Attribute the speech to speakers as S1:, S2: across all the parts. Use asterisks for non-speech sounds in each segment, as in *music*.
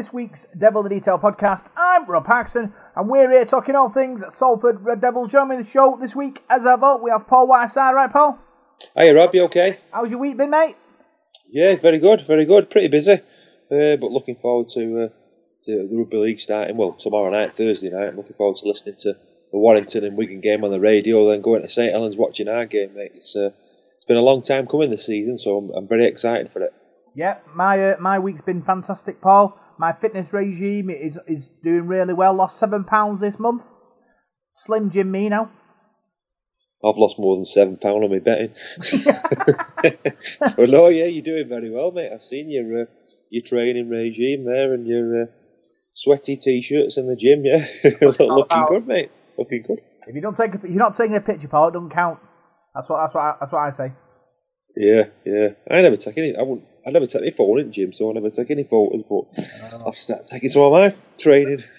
S1: this week's Devil in the Detail podcast? I'm Rob Paxton, and we're here talking all things Salford Red Devils. Joining in the show this week, as ever, we have Paul Whiteside. Right, Paul?
S2: Hey, Rob, you okay?
S1: How's your week been, mate?
S2: Yeah, very good, very good. Pretty busy, uh, but looking forward to uh, to the rugby league starting. Well, tomorrow night, Thursday night. I'm looking forward to listening to the Warrington and Wigan game on the radio, then going to St Helens watching our game, mate. It's uh, it's been a long time coming this season, so I'm, I'm very excited for it.
S1: Yeah, my uh, my week's been fantastic, Paul. My fitness regime is is doing really well. Lost seven pounds this month. Slim Jim me now.
S2: I've lost more than seven pound on my betting. well, no, yeah, you're doing very well, mate. I've seen your uh, your training regime there and your uh, sweaty t-shirts in the gym. Yeah, *laughs* looking good, mate. Looking good.
S1: If you don't take, a, you're not taking a picture, Paul, it doesn't count. That's what that's what I, that's what I say.
S2: Yeah, yeah. I never take any. I wouldn't. I never take any phone in gym, so I never take any photos. But I've started taking some of my training. *laughs*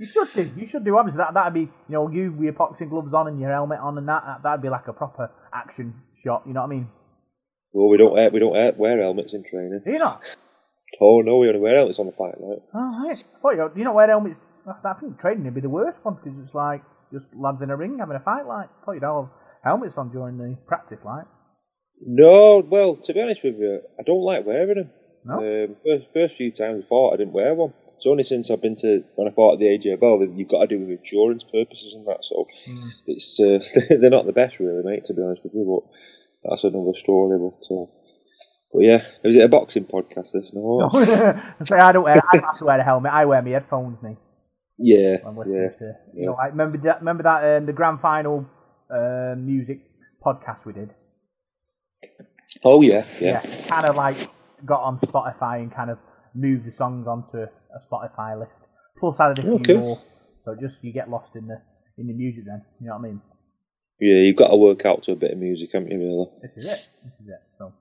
S1: You should do. You should do. Obviously, that that'd be you know you with your boxing gloves on and your helmet on and that that'd be like a proper action shot. You know what I mean?
S2: Well, we don't wear, we don't wear, helmets in training.
S1: Do you not?
S2: Oh no, we only wear helmets on the fight night.
S1: Oh, right. Thought you, you not wear helmets. I think training would be the worst one because it's like just lads in a ring having a fight. Like, I thought you'd have helmets on during the practice, like.
S2: No, well, to be honest with you, I don't like wearing them.
S1: No?
S2: Um, first, first few times I fought, I didn't wear one. It's only since I've been to when I fought at the AJBL that you've got to do with insurance purposes and that. So
S1: Mm.
S2: it's uh, *laughs* they're not the best, really, mate. To be honest with you, but that's another story. But uh, but yeah, is it a boxing podcast? This no. *laughs*
S1: I don't wear. I don't have to wear a helmet. I wear my headphones, me.
S2: Yeah, yeah.
S1: to. You know, I remember that. Remember that um, the grand final uh, music podcast we did.
S2: Oh yeah, yeah.
S1: kind of like got on Spotify and kind of moved the songs onto a Spotify list. Plus added a few
S2: Okay.
S1: more, so just you get lost in the in the music. Then you know what I mean.
S2: Yeah, you've got to work out to a bit of music, haven't you, really?
S1: This is it. This is it. So,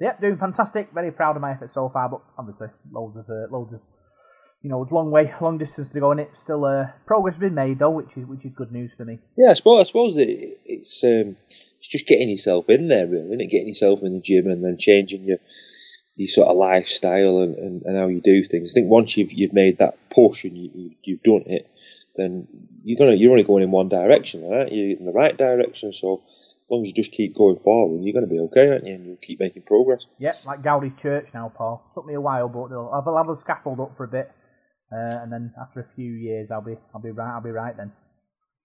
S1: yep, doing fantastic. Very proud of my efforts so far, but obviously loads of uh, loads of you know, long way, long distance to go and it's Still, uh, progress has been made though, which is which is good news for me.
S2: Yeah, I suppose I suppose that it's um, it's just getting yourself in there, really, isn't it? Getting yourself in the gym and then changing your your sort of lifestyle and, and, and how you do things. I think once you've you've made that push and you, you you've done it, then you're gonna you're only going in one direction, aren't you? In the right direction. So as long as you just keep going forward, you're gonna be okay, aren't you? And you'll keep making progress.
S1: Yeah, like Gaudí's church now, Paul. Took me a while, but I'll have the scaffold up for a bit, uh, and then after a few years, I'll be I'll be right. I'll be right then.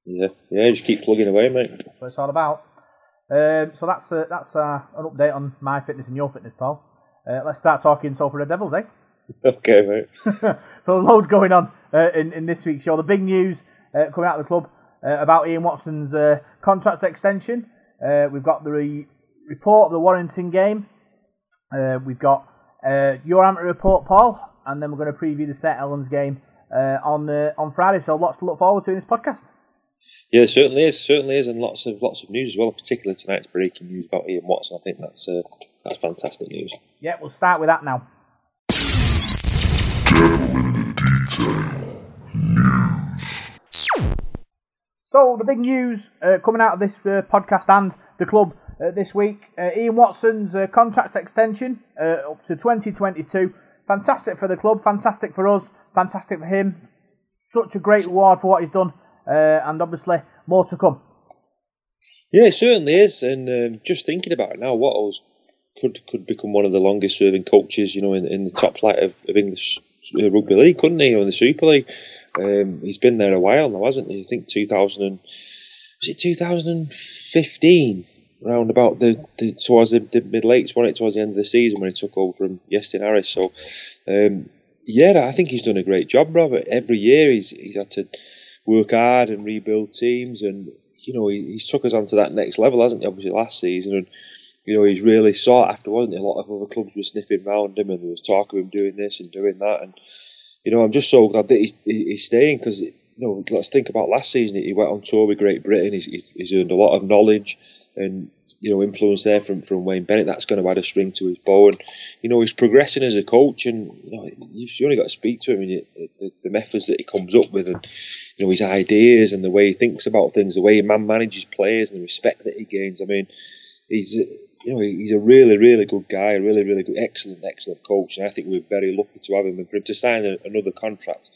S2: Yeah, yeah. Just keep plugging away, mate.
S1: That's what it's all about. Um, so that's uh, that's uh, an update on my fitness and your fitness, Paul. Uh, let's start talking Salford Red Devils, eh? *laughs*
S2: Okay, mate. *laughs*
S1: so loads going on uh, in, in this week's show. The big news uh, coming out of the club uh, about Ian Watson's uh, contract extension. Uh, we've got the re- report of the Warrington game. Uh, we've got uh, your amateur report, Paul, and then we're going to preview the St Helens game uh, on uh, on Friday. So lots to look forward to in this podcast.
S2: Yeah, it certainly is, certainly is, and lots of lots of news as well. Particularly tonight's breaking news about Ian Watson. I think that's uh, that's fantastic news.
S1: Yeah, we'll start with that now. So the big news uh, coming out of this uh, podcast and the club uh, this week: uh, Ian Watson's uh, contract extension up to 2022. Fantastic for the club, fantastic for us, fantastic for him. Such a great reward for what he's done, uh, and obviously more to come.
S2: Yeah, it certainly is, and um, just thinking about it now, Wattles could could become one of the longest serving coaches, you know, in, in the top flight of, of English uh, rugby league, couldn't he? Or in the Super League, um, he's been there a while now, hasn't he? I think 2000 and, was it 2015, round about the, the towards the, the mid late, wasn't it? Towards the end of the season when he took over from Iestyn Harris. So, um, yeah, I think he's done a great job, Robert. Every year he's he's had to work hard and rebuild teams, and you know he, he's took us on to that next level, hasn't he? Obviously last season, and you know he's really sought after, wasn't he? A lot of other clubs were sniffing round him, and there was talk of him doing this and doing that, and you know I'm just so glad that he's, he's staying because you know let's think about last season. He went on tour with Great Britain. He's, he's, he's earned a lot of knowledge and you know influence there from from Wayne Bennett. That's going to add a string to his bow, and you know he's progressing as a coach, and you know you've only got to speak to him and the, the methods that he comes up with, and you know his ideas and the way he thinks about things, the way he man manages players, and the respect that he gains. I mean, he's you know, he's a really, really good guy, a really, really good, excellent, excellent coach, and I think we're very lucky to have him. And for him to sign a, another contract,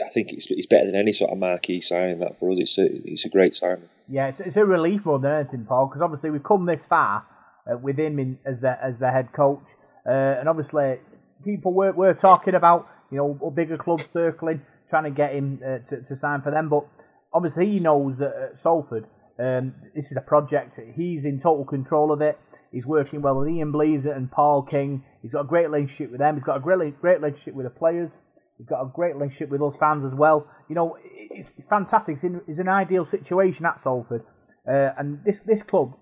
S2: I think it's, it's better than any sort of marquee signing that for us. It's a, it's a great signing.
S1: Yeah, it's, it's a relief more than anything, Paul, because obviously we've come this far uh, with him in, as the as the head coach, uh, and obviously people were, were talking about you know bigger clubs circling, trying to get him uh, to, to sign for them, but obviously he knows that at Salford um, this is a project. He's in total control of it. He's working well with Ian Blease and Paul King. He's got a great relationship with them. He's got a great great relationship with the players. He's got a great relationship with us fans as well. You know, it's, it's fantastic. It's, in, it's an ideal situation at Salford, uh, and this this club,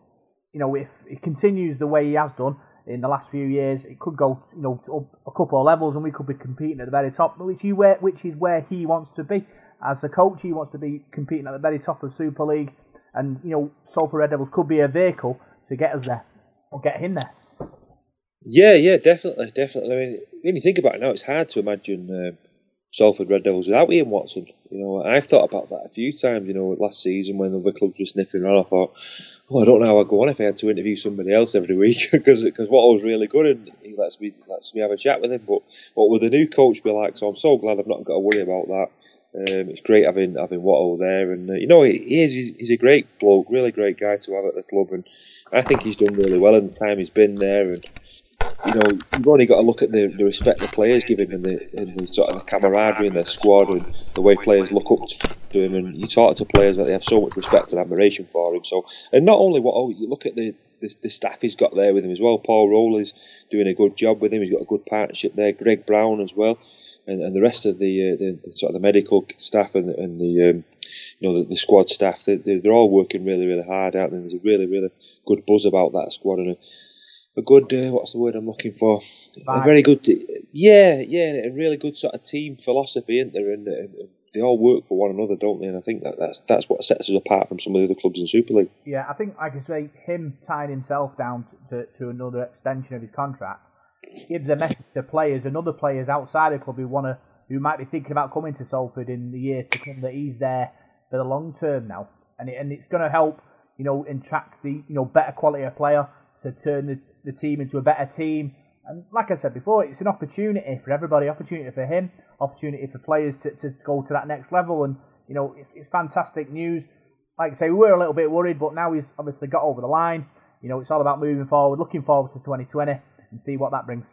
S1: you know, if it continues the way he has done in the last few years, it could go, you know, up a couple of levels, and we could be competing at the very top, which he where which is where he wants to be as a coach. He wants to be competing at the very top of Super League, and you know, Salford Red Devils could be a vehicle to get us there or get him there.
S2: Yeah, yeah, definitely, definitely. I mean, when you think about it now, it's hard to imagine uh, Salford Red Devils without Ian Watson. You know, I've thought about that a few times. You know, last season when the other clubs were sniffing around, I thought, oh, I don't know how I'd go on if I had to interview somebody else every *laughs* week because because what was really good and he lets me lets me have a chat with him. But what would the new coach be like? So I'm so glad I've not got to worry about that. Um, it's great having having Watto there, and uh, you know he is he's, he's, a great bloke, really great guy to have at the club, and I think he's done really well in the time he's been there. And you know, you've only got to look at the, the respect the players give him and the, and the sort of the camaraderie in their squad and the way players look up to him. And you talk to players that they have so much respect and admiration for him. So, and not only what, oh, you look at the, the, the staff he's got there with him as well. Paul Rowley's doing a good job with him. He's got a good partnership there. Greg Brown as well, and, and the rest of the, uh, the, the, sort of the medical staff and, and the um, you know the, the squad staff. They, they're all working really really hard out, and there's a really really good buzz about that squad and. A good uh, what's the word I'm looking for? A very good, yeah, yeah, a really good sort of team philosophy, isn't there? And, and, they all work for one another, don't they? And I think that that's that's what sets us apart from some of the other clubs in Super League.
S1: Yeah, I think, like I say, him tying himself down to, to another extension of his contract gives a message to players and other players outside the club who want to, who might be thinking about coming to Salford in the years to come that he's there for the long term now, and it, and it's going to help, you know, attract the you know better quality of player to turn the the team into a better team. And like I said before, it's an opportunity for everybody, opportunity for him, opportunity for players to, to go to that next level. And, you know, it's, it's fantastic news. Like I say, we were a little bit worried, but now he's obviously got over the line. You know, it's all about moving forward, looking forward to 2020 and see what that brings.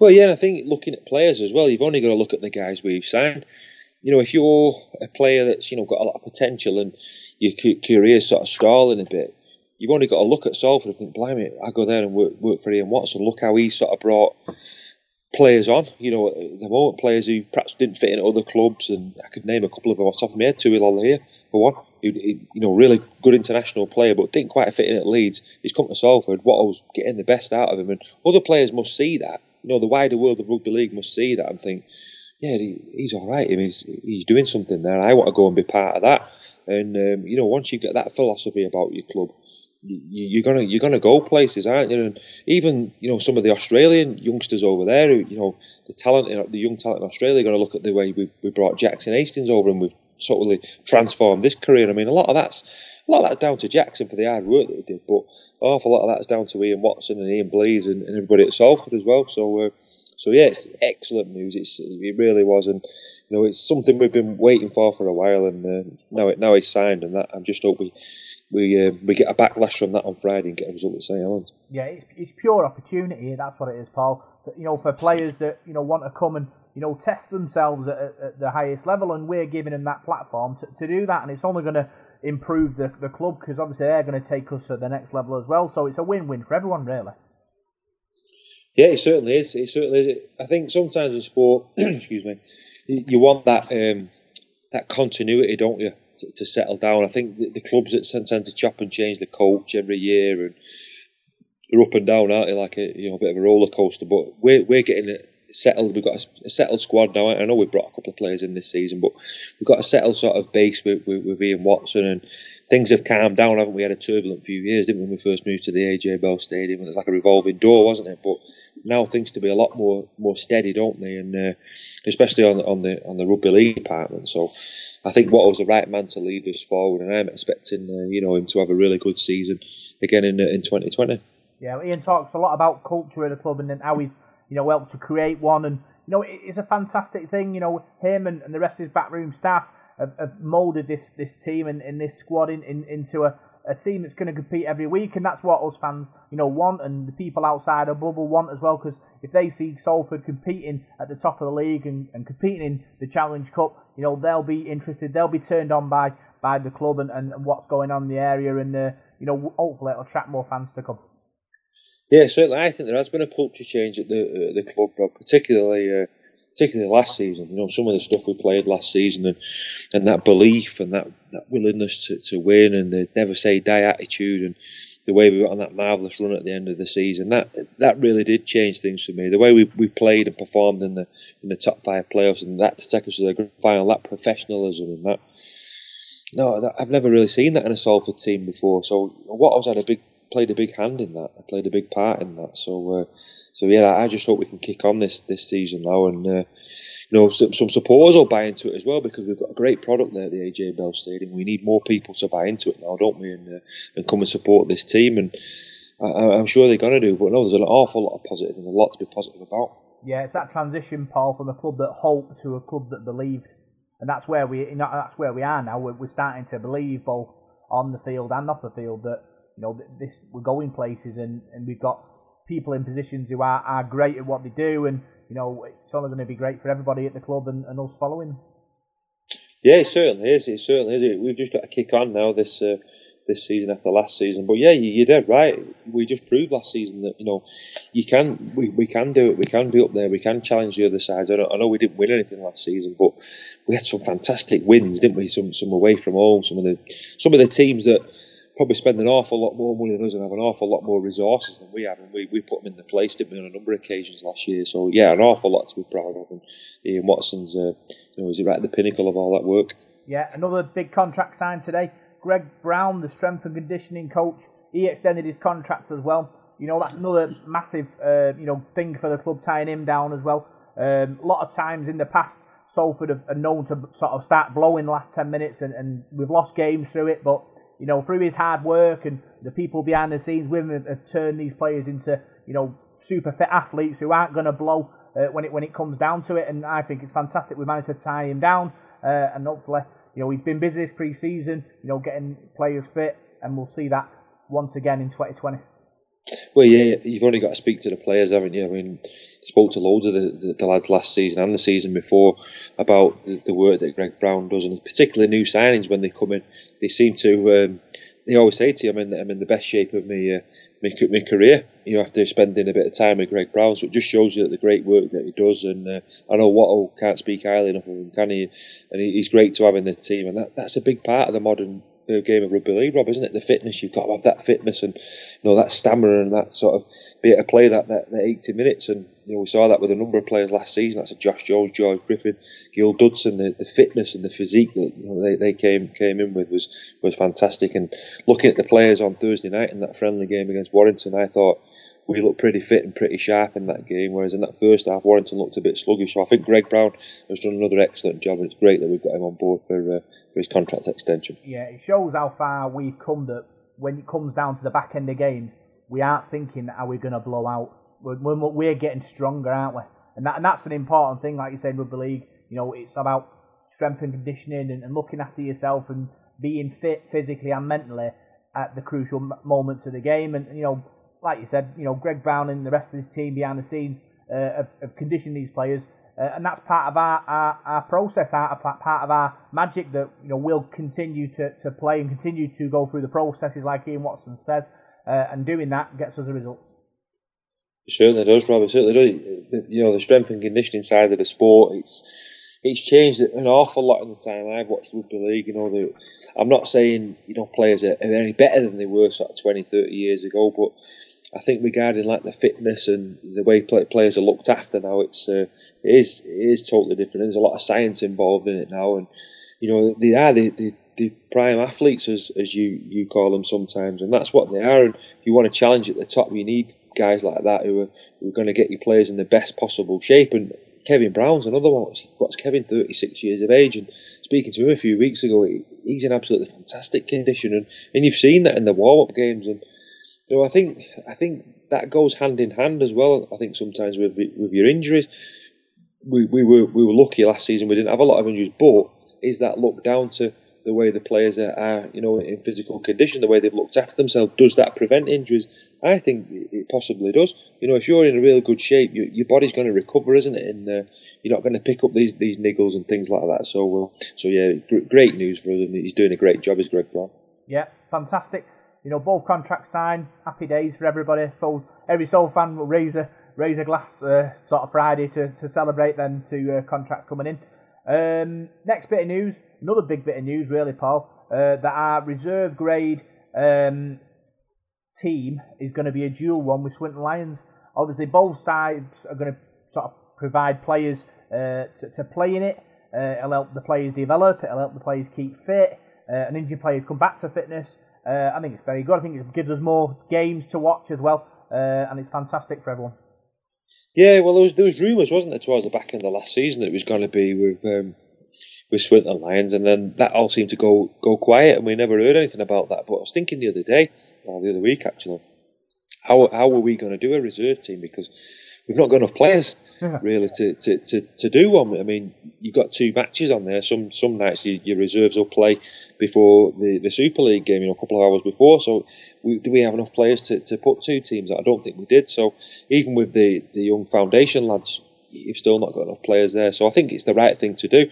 S2: Well, yeah, and I think looking at players as well, you've only got to look at the guys we've signed. You know, if you're a player that's, you know, got a lot of potential and your career's sort of stalling a bit, you've only got to look at Salford and think, blimey, I go there and work, work for Ian Watson. Look how he sort of brought players on. You know, the moment players who perhaps didn't fit in at other clubs, and I could name a couple of them off the top of my head. Tuil here for one, you know, really good international player, but didn't quite fit in at Leeds. He's come to Salford. What I was getting the best out of him, and other players must see that. You know, the wider world of rugby league must see that and think, yeah, he, he's all right. He's he's doing something there. I want to go and be part of that. And um, you know, once you get that philosophy about your club, you, are gonna you're gonna go places, aren't you? And even you know some of the Australian youngsters over there, who, you know the talent, in, the young talent in Australia, are to look at the way we, we brought Jackson Hastings over, and we've totally transformed this career. I mean, a lot of that's a lot of that's down to Jackson for the hard work that he did, but awful lot of that's down to Ian Watson and Ian Blease and, and everybody at Salford as well. So. Uh, so yeah, it's excellent news. It's it really was, and you know it's something we've been waiting for for a while, and uh, now it now he's signed, and that I just hope we we uh, we get a backlash from that on Friday and get a result at St Helens.
S1: Yeah, it's, it's pure opportunity. That's what it is, Paul. You know, for players that you know want to come and you know test themselves at, at the highest level, and we're giving them that platform to, to do that, and it's only going to improve the, the club because obviously they're going to take us to the next level as well. So it's a win-win for everyone, really.
S2: Yeah, it certainly is. It certainly is. I think sometimes in sport, *clears throat* excuse me, you want that um, that continuity, don't you, to, to, settle down. I think the, the clubs that tend to chop and change the coach every year, and they're up and down, aren't they? Like a you know a bit of a roller coaster. But we're we're getting it settled. We've got a, settled squad now. I know we've brought a couple of players in this season, but we've got a settled sort of base with, with, with Ian Watson, and things have calmed down, haven't we? Had a turbulent few years, didn't we, when we first moved to the AJ Bell Stadium? And it was like a revolving door, wasn't it? But now things to be a lot more more steady, don't they? And uh, especially on on the on the rugby league department. So I think what was the right man to lead us forward, and I'm expecting uh, you know him to have a really good season again in uh, in 2020.
S1: Yeah, Ian talks a lot about culture at the club and then how he's you know helped to create one, and you know it's a fantastic thing. You know him and, and the rest of his backroom staff have, have moulded this this team and, and this squad in, in, into a, a team that's going to compete every week, and that's what us fans, you know, want, and the people outside our bubble want as well. Because if they see Salford competing at the top of the league and, and competing in the Challenge Cup, you know, they'll be interested, they'll be turned on by by the club and, and, what's going on in the area, and uh, you know, hopefully it'll attract more fans to come.
S2: Yeah, certainly. I think there has been a culture change at the uh, the club, Rob, particularly uh, particularly last season. You know, some of the stuff we played last season, and and that belief and that, that willingness to, to win, and the never say die attitude, and the way we went on that marvellous run at the end of the season. That that really did change things for me. The way we, we played and performed in the in the top five playoffs, and that to take us to the grand final, that professionalism and that. No, that, I've never really seen that in a Salford team before. So what was had a big played a big hand in that. I played a big part in that. So, uh, so yeah, I just hope we can kick on this this season now, and uh, you know, some, some supporters will buy into it as well because we've got a great product there at the AJ Bell Stadium. We need more people to buy into it now, don't we? And uh, and come and support this team, and I, am sure they're going to do. But no, there's an awful lot of positive and a lot to be positive about.
S1: Yeah, it's that transition, Paul, from a club that hoped to a club that believed, and that's where we that's where we are now. We're, we're starting to believe both on the field and off the field that you know, this we're going places and, and we've got people in positions who are, are great at what they do and, you know, it's only going to be great for everybody at the club and, and us following.
S2: Yeah, it certainly is. It certainly is. We've just got to kick on now this uh, this season after last season. But yeah, you're dead right. We just proved last season that you know you can we, we can do it. We can be up there. We can challenge the other sides. I I know we didn't win anything last season, but we had some fantastic wins, didn't we? Some some away from home. Some of the some of the teams that probably spend an awful lot more money than us and have an awful lot more resources than we have. And we, we put them in the place, didn't we, on a number of occasions last year. So, yeah, an awful lot to be proud of. And Ian Watson's, uh, you know, is he right at the pinnacle of all that work?
S1: Yeah, another big contract signed today. Greg Brown, the strength and conditioning coach, he extended his contract as well. You know, that's another massive, uh, you know, thing for the club tying him down as well. Um, a lot of times in the past, Salford have, known to sort of start blowing the last 10 minutes and, and we've lost games through it, but you know, through his hard work and the people behind the scenes with him have, turned these players into, you know, super fit athletes who aren't going to blow uh, when it when it comes down to it. And I think it's fantastic we managed to tie him down, uh, and hopefully, you know, he's been busy this pre-season, you know, getting players fit, and we'll see that once again in 2020.
S2: Well, yeah, you've only got to speak to the players, haven't you? I mean, spoke to loads of the, the, the lads last season and the season before about the, the, work that Greg Brown does, and particularly new signings when they come in, they seem to. Um, they always say to you, I'm in, I'm in the best shape of my, uh, my, my career. You know, after spending a bit of time with Greg Brown, so it just shows you that the great work that he does. And uh, I know Watto can't speak highly enough of him, can he? And he, he's great to have in the team, and that, that's a big part of the modern game of rugby league, Rob, isn't it? The fitness you've got to have that fitness and you know that stamina and that sort of be able to play that, that, that 80 minutes. And you know we saw that with a number of players last season. That's a Josh Jones, George Griffin, Gil Dudson. The, the fitness and the physique that you know, they, they came came in with was was fantastic. And looking at the players on Thursday night in that friendly game against Warrington, I thought we looked pretty fit and pretty sharp in that game. Whereas in that first half, Warrington looked a bit sluggish. So I think Greg Brown has done another excellent job, and it's great that we've got him on board for, uh, for his contract extension.
S1: Yeah, it shows how far we've come. That when it comes down to the back end of games, we aren't thinking are we going to blow out. We're, we're, getting stronger, aren't we? And, that, and that's an important thing, like you said, rugby league. You know, it's about strength and conditioning and, and looking after yourself and being fit physically and mentally at the crucial moments of the game. And you know, like you said, you know, Greg Brown and the rest of his team behind the scenes uh, have, have, conditioned these players, uh, and that's part of our, our, our process, our, part of our magic that you know we'll continue to, to play and continue to go through the processes, like Ian Watson says, uh, and doing that gets us a result.
S2: It certainly does, Rob. It certainly does. You know, the strength and conditioning side of the sport, it's it's changed an awful lot in the time I've watched rugby league. You know, the, I'm not saying you know players are, any better than they were sort of 20, 30 years ago, but I think regarding like the fitness and the way play, players are looked after now, it's uh, it is it is totally different. There's a lot of science involved in it now, and you know they are the, the, the prime athletes as as you you call them sometimes, and that's what they are. And if you want to challenge at the top, you need guys like that who are who are going to get your players in the best possible shape. And Kevin Brown's another one. What's Kevin, 36 years of age, and speaking to him a few weeks ago, he's in absolutely fantastic condition, and, and you've seen that in the warm up games and You know, I think I think that goes hand in hand as well. I think sometimes with with your injuries, we, we were we were lucky last season. We didn't have a lot of injuries, but is that look down to the way the players are, are, you know, in physical condition, the way they've looked after themselves? Does that prevent injuries? I think it possibly does. You know, if you're in a real good shape, you, your body's going to recover, isn't it? And uh, you're not going to pick up these these niggles and things like that. So, uh, so yeah, great news for him. He's doing a great job, is Greg Brown.
S1: Yeah, fantastic. You know, both contracts signed. Happy days for everybody. Suppose every Soul fan will raise a raise a glass uh, sort of Friday to, to celebrate them two uh, contracts coming in. Um, next bit of news, another big bit of news, really, Paul. Uh, that our reserve grade um, team is going to be a dual one with Swinton Lions. Obviously, both sides are going to sort of provide players uh, to, to, play in it. Uh, it'll help the players develop. It'll help the players keep fit. Uh, and injured players come back to fitness. Uh, I think it's very good. I think it gives us more games to watch as well, uh, and it's fantastic for everyone.
S2: Yeah, well, there was there was rumours, wasn't there, towards the back end of last season that it was going to be with um, with Swinton Lions, and then that all seemed to go go quiet, and we never heard anything about that. But I was thinking the other day, or the other week actually, how how are we going to do a reserve team because we've not got enough players yeah. really to, to, to, to do one. I mean, you've got two matches on there. Some some nights you, your reserves will play before the, the Super League game, you know, a couple of hours before. So we, do we have enough players to, to put two teams? I don't think we did. So even with the, the young foundation lads, you've still not got enough players there. So I think it's the right thing to do.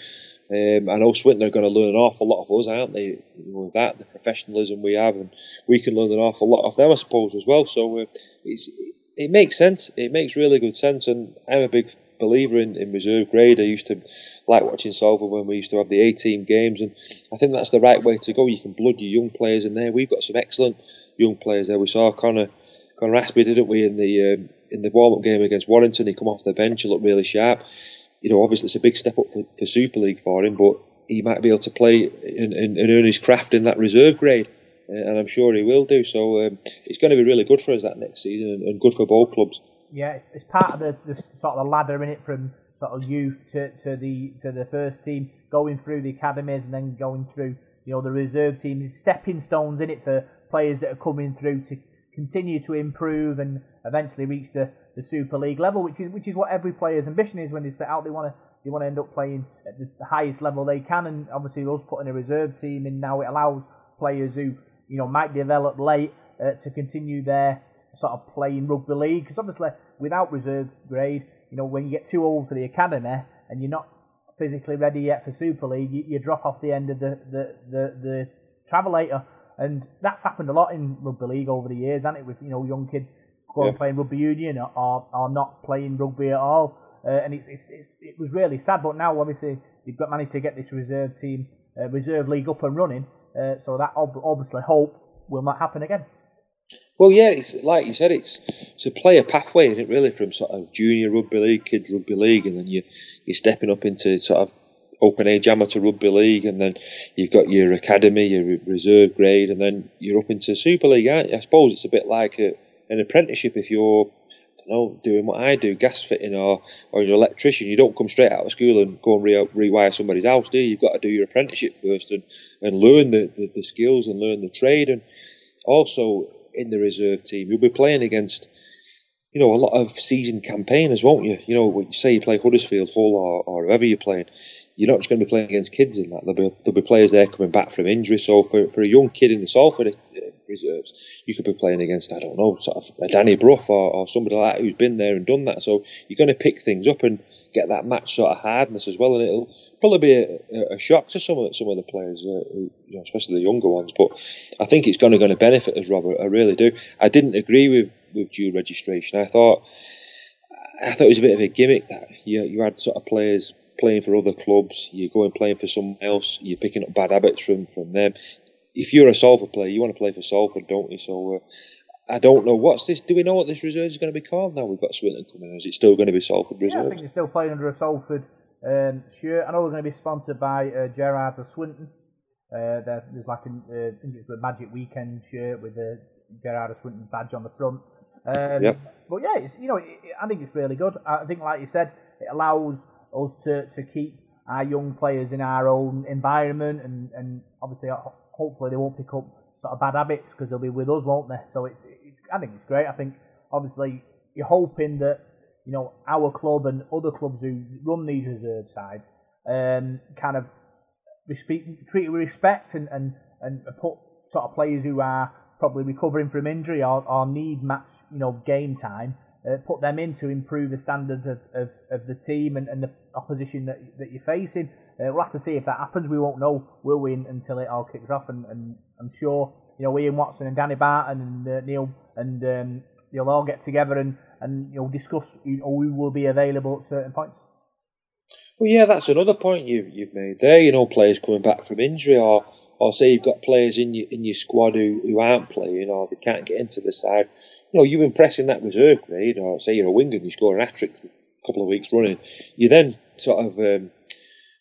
S2: Um, I know Swinton are going to learn an awful lot of us, aren't they? With that, the professionalism we have, and we can learn an awful lot of them, I suppose, as well. So uh, it's it makes sense. It makes really good sense, and I'm a big believer in, in reserve grade. I used to like watching Salford when we used to have the A team games, and I think that's the right way to go. You can blood your young players in there. We've got some excellent young players there. We saw Connor Connor Aspie, didn't we, in the um, in the warm up game against Warrington? He come off the bench, he looked really sharp. You know, obviously it's a big step up for, for Super League for him, but he might be able to play and, and, and earn his craft in that reserve grade. Uh, and I'm sure he will do. So um, it's going to be really good for us that next season, and, and good for both clubs.
S1: Yeah, it's part of the, the sort of ladder in it from sort of youth to, to the to the first team, going through the academies and then going through you know the reserve team. Stepping stones in it for players that are coming through to continue to improve and eventually reach the, the Super League level, which is which is what every player's ambition is when they set out. They want to they want to end up playing at the highest level they can, and obviously us putting a reserve team in now it allows players who you know, might develop late uh, to continue their sort of playing rugby league. Because obviously, without reserve grade, you know, when you get too old for the academy and you're not physically ready yet for Super League, you, you drop off the end of the the the, the travelator. And that's happened a lot in rugby league over the years, hasn't it? With you know young kids going yeah. playing rugby union or, or not playing rugby at all. Uh, and it's, it's, it's, it was really sad. But now, obviously, you've got managed to get this reserve team, uh, reserve league up and running. Uh, so that ob- obviously hope will not happen again.
S2: Well, yeah, it's like you said, it's it's a player pathway, isn't it? Really, from sort of junior rugby league, kids rugby league, and then you you're stepping up into sort of open age amateur rugby league, and then you've got your academy, your reserve grade, and then you're up into Super League. aren't you? I suppose it's a bit like a, an apprenticeship if you're know, doing what I do, gas fitting or, or an electrician, you don't come straight out of school and go and re- rewire somebody's house, do you? You've got to do your apprenticeship first and, and learn the, the, the skills and learn the trade. And also in the reserve team, you'll be playing against, you know, a lot of seasoned campaigners, won't you? You know, say you play Huddersfield, Hull, or, or whoever you're playing, you're not just going to be playing against kids in that. There'll be, there'll be players there coming back from injury. So for, for a young kid in the Salford reserves, you could be playing against, I don't know, sort of a Danny Brough or, or somebody like that who's been there and done that. So you're going to pick things up and get that match sort of hardness as well. And it'll probably be a, a shock to some of some of the players, uh, who, you know, especially the younger ones. But I think it's going to, going to benefit us, Robert. I really do. I didn't agree with, with due registration. I thought I thought it was a bit of a gimmick that you, you had sort of players playing for other clubs, you're going playing for someone else, you're picking up bad habits from, from them. If you're a Salford player, you want to play for Salford, don't you? So uh, I don't know what's this. Do we know what this reserve is going to be called now? We've got Swinton coming. Is it still going to be Salford Reserve?
S1: Yeah, I think they're still playing under a Salford um, shirt. I know we're going to be sponsored by uh, Gerrard of Swinton. Uh, there's, there's like a, uh, I think it's a Magic Weekend shirt with the Gerard of Swinton badge on the front. Um, yep. But yeah, it's, you know, it, it, I think it's really good. I think, like you said, it allows us to, to keep our young players in our own environment, and, and obviously, hopefully, they won't pick up sort of bad habits because they'll be with us, won't they? So it's it's I think it's great. I think obviously you're hoping that you know our club and other clubs who run these reserve sides um, kind of respect, treat with respect and, and, and put sort of players who are probably recovering from injury or, or need match you know game time uh, put them in to improve the standard of, of, of the team and, and the opposition that, that you're facing. Uh, we'll have to see if that happens. We won't know, will we, until it all kicks off. And, and I'm sure you know Ian Watson and Danny Barton and uh, Neil and um, they'll all get together and, and you know discuss you know, who will be available at certain points.
S2: Well, yeah, that's another point you, you've made there. You know, players coming back from injury, or or say you've got players in your in your squad who, who aren't playing, or they can't get into the side. You know, you impress in that reserve grade, or say you're a winger and you score an hat trick a couple of weeks running. You then sort of um,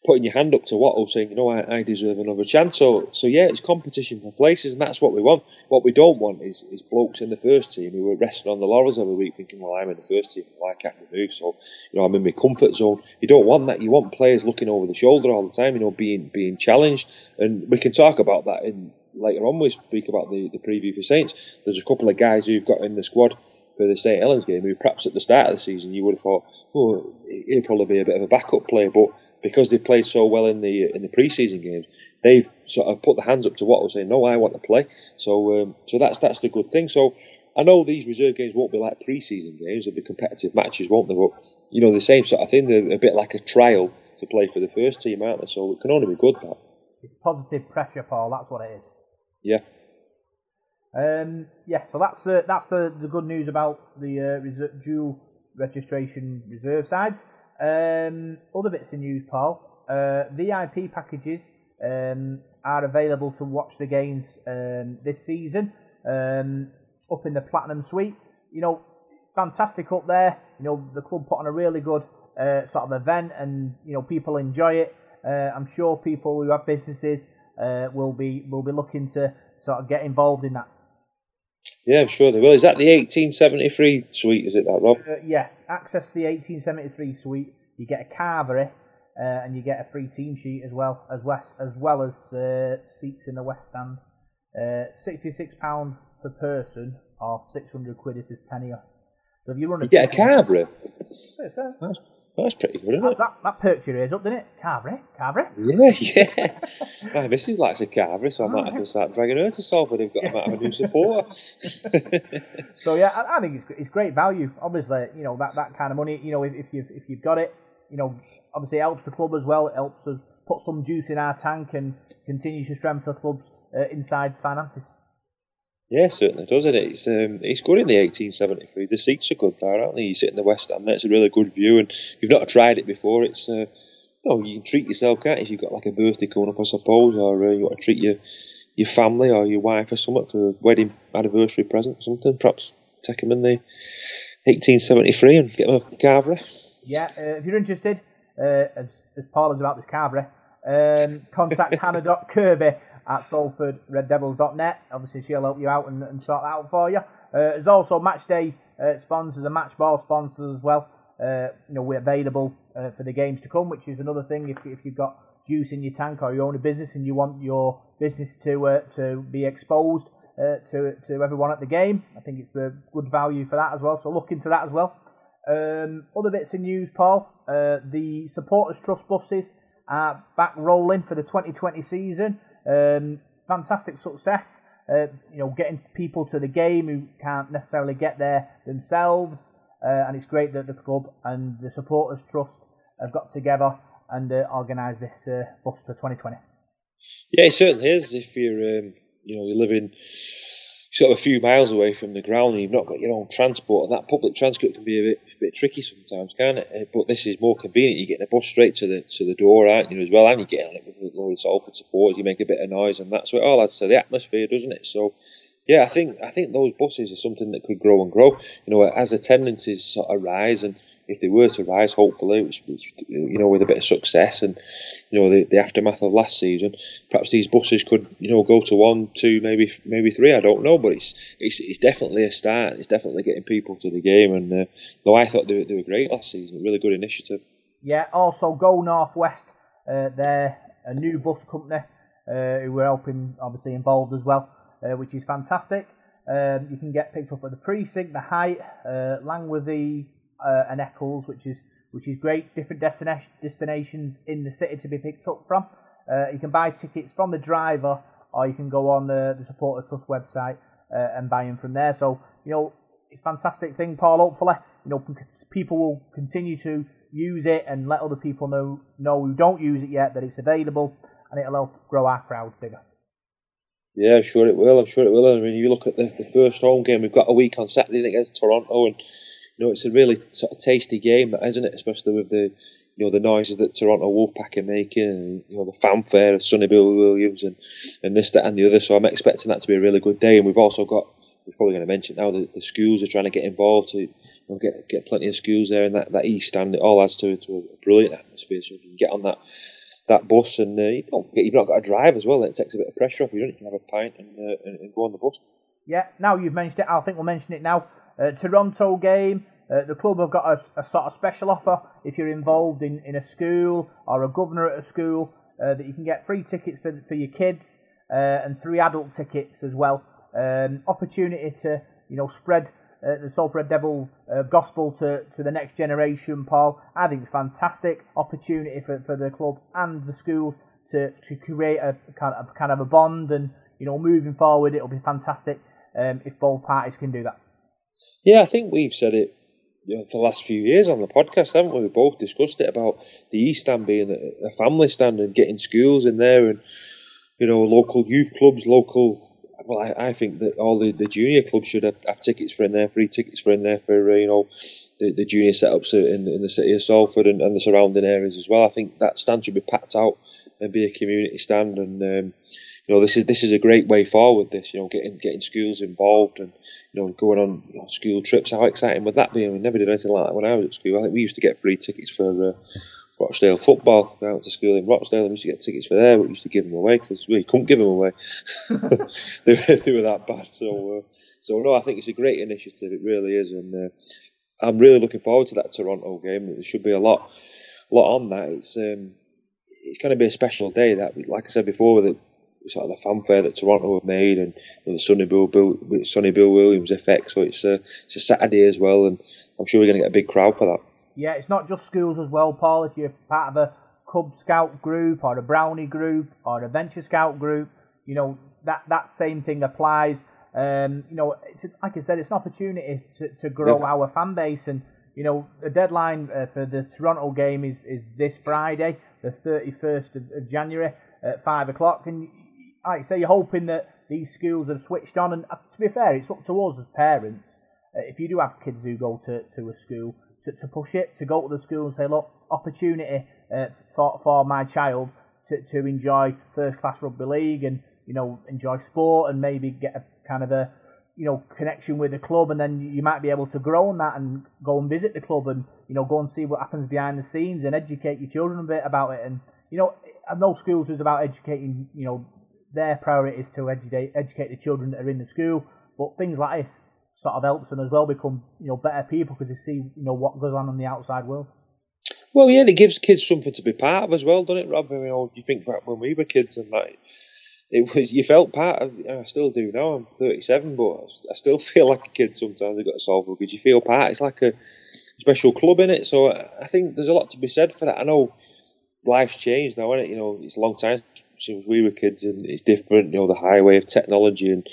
S2: putting your hand up to Watto, saying, you know, I, I, deserve another chance. So, so yeah, it's competition for places, and that's what we want. What we don't want is, is blokes in the first team who are resting on the laurels every week, thinking, well, I'm in the first team, why can't we move? So, you know, I'm in my comfort zone. You don't want that. You want players looking over the shoulder all the time, you know, being being challenged. And we can talk about that in later on. We speak about the the preview for Saints. There's a couple of guys who've got in the squad for the St Helens game who perhaps at the start of the season you would have thought, oh, he'll probably be a bit of a backup player, but because they played so well in the in the preseason games, they've sort of put the hands up to Watto saying, "No, I want to play." So, um, so that's that's the good thing. So, I know these reserve games won't be like preseason games; they'll be competitive matches, won't they? But you know, the same sort of thing. They're a bit like a trial to play for the first team, aren't they? So it can only be good. That
S1: it's positive pressure, Paul. That's what it is.
S2: Yeah.
S1: Um, yeah, so that's uh, that's the, the good news about the uh, dual registration reserve sides. Um, other bits of news, Paul. Uh, VIP packages um, are available to watch the games um, this season um, up in the Platinum Suite. You know, fantastic up there. You know, the club put on a really good uh, sort of event, and you know, people enjoy it. Uh, I'm sure people who have businesses uh, will be will be looking to sort of get involved in that.
S2: Yeah, I'm sure they will. Is that the 1873 suite? Is it that, Rob?
S1: Uh, yeah, access the 1873 suite. You get a carvery uh, and you get a free team sheet as well as west as well as uh, seats in the west stand. Uh, 66 pound per person or 600 quid if there's tenure. So if you run a
S2: you get a carvery. That's pretty good, isn't
S1: it? That, that perked your ears up, didn't it? Carvery, Carvery.
S2: Yeah, *laughs* yeah. My missus likes a Carvery, so I might have to start dragging her to solve Salford. They've got yeah. a new supporter. *laughs* *laughs*
S1: so yeah, I, I, think it's it's great value. Obviously, you know that, that kind of money. You know, if, if you've if you've got it, you know, obviously it helps the club as well. It helps us put some juice in our tank and continue to strengthen the club's uh, inside finances.
S2: Yeah, certainly doesn't it. It's um, it's good in the 1873. The seats are good there, aren't they? You sit in the West End, it's a really good view, and if you've not tried it before, it's uh, you know, you can treat yourself, can't you? If you've got like a birthday coming up, I suppose, or uh, you want to treat your your family or your wife or something for a wedding anniversary present or something. Perhaps take them in the 1873 and get them a carvery.
S1: Yeah, uh, if you're interested, uh, as, as Paul is about this carvery, um, contact Hannah Kirby at salfordreddevils.net. Obviously, she'll help you out and, and sort that out for you. Uh, there's also match day uh, sponsors and match ball sponsors as well. Uh, you know, we're available uh, for the games to come, which is another thing. If, if you've got juice in your tank or you own a business and you want your business to uh, to be exposed uh, to to everyone at the game, I think it's a good value for that as well. So look into that as well. Um, other bits of news, Paul. the supporters trust buses are back rolling for the 2020 season. Um, fantastic success. Uh, you know, getting people to the game who can't necessarily get there themselves, uh, and it's great that the club and the supporters trust have got together and uh, organised this uh, bus for 2020.
S2: Yeah, it certainly is. If you're, um, you know, you live in sort of a few miles away from the ground and you've not got your own transport, and that public transport can be a bit, a bit tricky sometimes, can't it? Uh, but this is more convenient. You're getting a bus straight to the to the door, aren't you, as well? And you're getting on it with a load of Salford support. You make a bit of noise, and that's what all adds to the atmosphere, doesn't it? So, yeah, I think I think those buses are something that could grow and grow. You know, as attendances sort of rise and if they were to rise, hopefully, which, which, you know, with a bit of success and you know the, the aftermath of last season, perhaps these buses could you know go to one, two, maybe maybe three. I don't know, but it's it's, it's definitely a start. It's definitely getting people to the game, and uh, no, I thought they, they were great last season. Really good initiative.
S1: Yeah. Also, Go Northwest. Uh, they're a new bus company uh, who were helping, obviously involved as well, uh, which is fantastic. Um, you can get picked up at the precinct, the height, uh, Langworthy, uh, and Eccles, which is which is great. Different destination, destinations in the city to be picked up from. Uh, you can buy tickets from the driver, or you can go on the, the Supporter Trust website uh, and buy them from there. So you know it's a fantastic thing, Paul. Hopefully, you know people will continue to use it and let other people know know who don't use it yet that it's available, and it'll help grow our crowd bigger.
S2: Yeah, I'm sure it will. I'm sure it will. I mean, you look at the, the first home game. We've got a week on Saturday against Toronto, and you know it's a really sort of tasty game, isn't it? Especially with the you know the noises that Toronto Wolfpack are making, and you know the fanfare of Sonny Bill Williams, and and this, that, and the other. So I'm expecting that to be a really good day. And we've also got we're probably going to mention now that the schools are trying to get involved to you know, get get plenty of schools there, in that, that East Stand it all adds to, to a brilliant atmosphere. So if you can get on that that bus, and uh, you don't you've not got to drive as well. It takes a bit of pressure off you. Don't you can have a pint and, uh, and, and, go on the bus.
S1: Yeah, now you've mentioned it, I think we'll mention it now. Uh, Toronto game. Uh, the club have got a, a, sort of special offer if you're involved in, in a school or a governor at a school uh, that you can get free tickets for, for your kids uh, and three adult tickets as well. Um, opportunity to you know spread uh, the Salford Devil uh, gospel to, to the next generation, Paul. I think it's fantastic opportunity for, for the club and the schools to, to create a kind of, a kind of a bond and you know moving forward it'll be fantastic um, if both parties can do that.
S2: Yeah, I think we've said it you know, for the last few years on the podcast, haven't we? We both discussed it about the East Stand being a, family stand and getting schools in there and you know local youth clubs, local well, I, I, think that all the, the junior clubs should have, have, tickets for in there, free tickets for in there for uh, you know the, the junior setups in, in the city of Salford and, and, the surrounding areas as well. I think that stand should be packed out and be a community stand, and um, you know this is this is a great way forward. This you know getting getting schools involved and you know going on you know, school trips. How exciting would that be? I mean, never did anything like that when I was at school. I think we used to get free tickets for. Uh, Rochdale football. I went to school in Rochdale. We used to get tickets for there. We used to give them away because we couldn't give them away. *laughs* *laughs* they, they, were that bad. So, uh, so no, I think it's a great initiative. It really is, and uh, I'm really looking forward to that Toronto game. There should be a lot, lot on that. It's um, it's going to be a special day. That, like I said before, with the sort of the fanfare that Toronto have made, and you know, the Sonny Bill, Bill, Sonny Bill Williams effect. So it's a it's a Saturday as well, and I'm sure we're going to get a big crowd for that.
S1: Yeah, it's not just schools as well, Paul. If you're part of a Cub Scout group or a Brownie group or a Venture Scout group, you know that that same thing applies. Um, you know, it's like I said, it's an opportunity to, to grow yeah. our fan base, and you know the deadline uh, for the Toronto game is is this Friday, the thirty first of, of, January at five o'clock, and like I say, you're hoping that these schools have switched on. And uh, to be fair, it's up to us as parents. Uh, if you do have kids who go to, to a school, to, to push it, to go to the school and say, look, opportunity uh, for, for my child to, to enjoy first class rugby league and, you know, enjoy sport and maybe get a kind of a, you know, connection with the club and then you might be able to grow on that and go and visit the club and, you know, go and see what happens behind the scenes and educate your children a bit about it. And, you know, I know schools is about educating, you know, their priority is to educate, educate the children that are in the school, but things like this sort of helps them as well become you know better people because they see you know what goes on in the outside world.
S2: Well, yeah, it gives kids something to be part of as well, doesn't it, Rob? I mean, you, you think back when we were kids and like it was you felt part of. I still do now. I'm 37, but I still *laughs* feel like a kid sometimes. I've got to solve because you feel part. It's like a special club in it. So I think there's a lot to be said for that. I know life's changed now, isn't it? You know, it's a long time since we were kids, and it's different. You know, the highway of technology and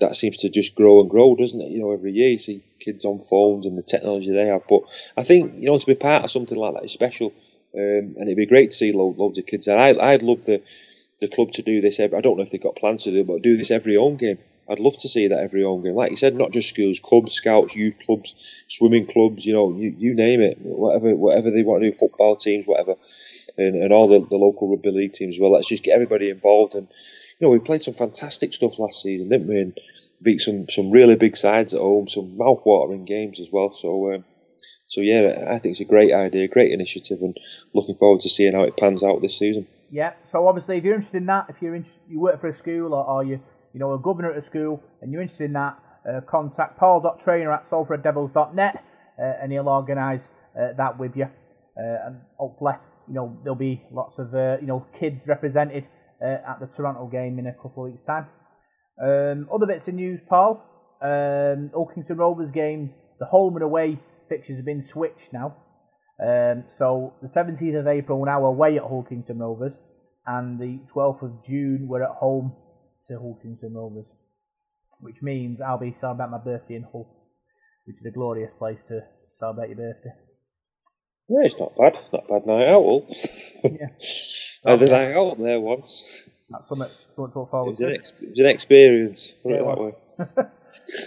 S2: that seems to just grow and grow, doesn't it? You know, every year you see kids on phones and the technology they have. But I think you know to be part of something like that is special, um, and it'd be great to see loads of kids. And I, I'd love the the club to do this. Every, I don't know if they've got plans to do, but do this every home game. I'd love to see that every home game. Like you said, not just schools, clubs, scouts, youth clubs, swimming clubs. You know, you, you name it, whatever whatever they want to do, football teams, whatever, and, and all the, the local rugby league teams. As well, let's just get everybody involved and you know, we played some fantastic stuff last season, didn't we? And beat some some really big sides at home, some mouth-watering games as well. So, um, so yeah, I think it's a great idea, great initiative, and looking forward to seeing how it pans out this season.
S1: Yeah. So obviously, if you're interested in that, if you're in, you work for a school or, or you you know a governor at a school and you're interested in that, uh, contact paul.trainer at salfordreddevils.net uh, and he'll organise uh, that with you. Uh, and hopefully, you know, there'll be lots of uh, you know kids represented uh, at the Toronto game in a couple of weeks' time. Um, other bits of news, Paul. um, Hull Rovers games. The home and away fixtures have been switched now. Um, so the 17th of April we're now away at Hull Kingston Rovers, and the 12th of June we're at home to Hull Kingston Rovers, which means I'll be celebrating my birthday in Hull, which is a glorious place to celebrate your birthday.
S2: Yeah, it's not bad. Not bad night out, Hull.
S1: Yeah. *laughs*
S2: I had a night out there once.
S1: That's something, something to look
S2: It
S1: forward
S2: was, an ex- it was an experience. Put
S1: Yeah,
S2: it
S1: it
S2: that way. *laughs*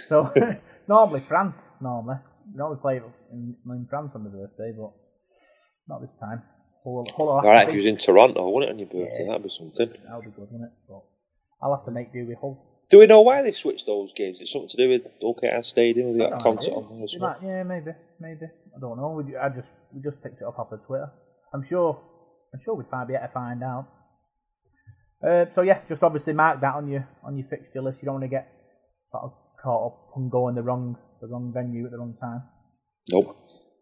S1: So *laughs* normally France, normally we normally play in, in France on my birthday, but not this time. Hull, Hull will have
S2: All
S1: to
S2: right, if you was in Toronto, wouldn't it, on your birthday?
S1: Yeah.
S2: That'd be something.
S1: That would be good, wouldn't it? But I'll have to make do with Hull.
S2: Do we know why they've switched those games? It's something to do with OKR Stadium. They got a concert on there as
S1: They
S2: well?
S1: might- yeah, maybe, maybe. I don't know. I just we just picked it up off of Twitter. I'm sure. I'm sure we'd find be able to find out. Uh, so yeah, just obviously mark that on your on your fixture list. You don't want to get sort of caught up and go in the wrong the wrong venue at the wrong time.
S2: Nope.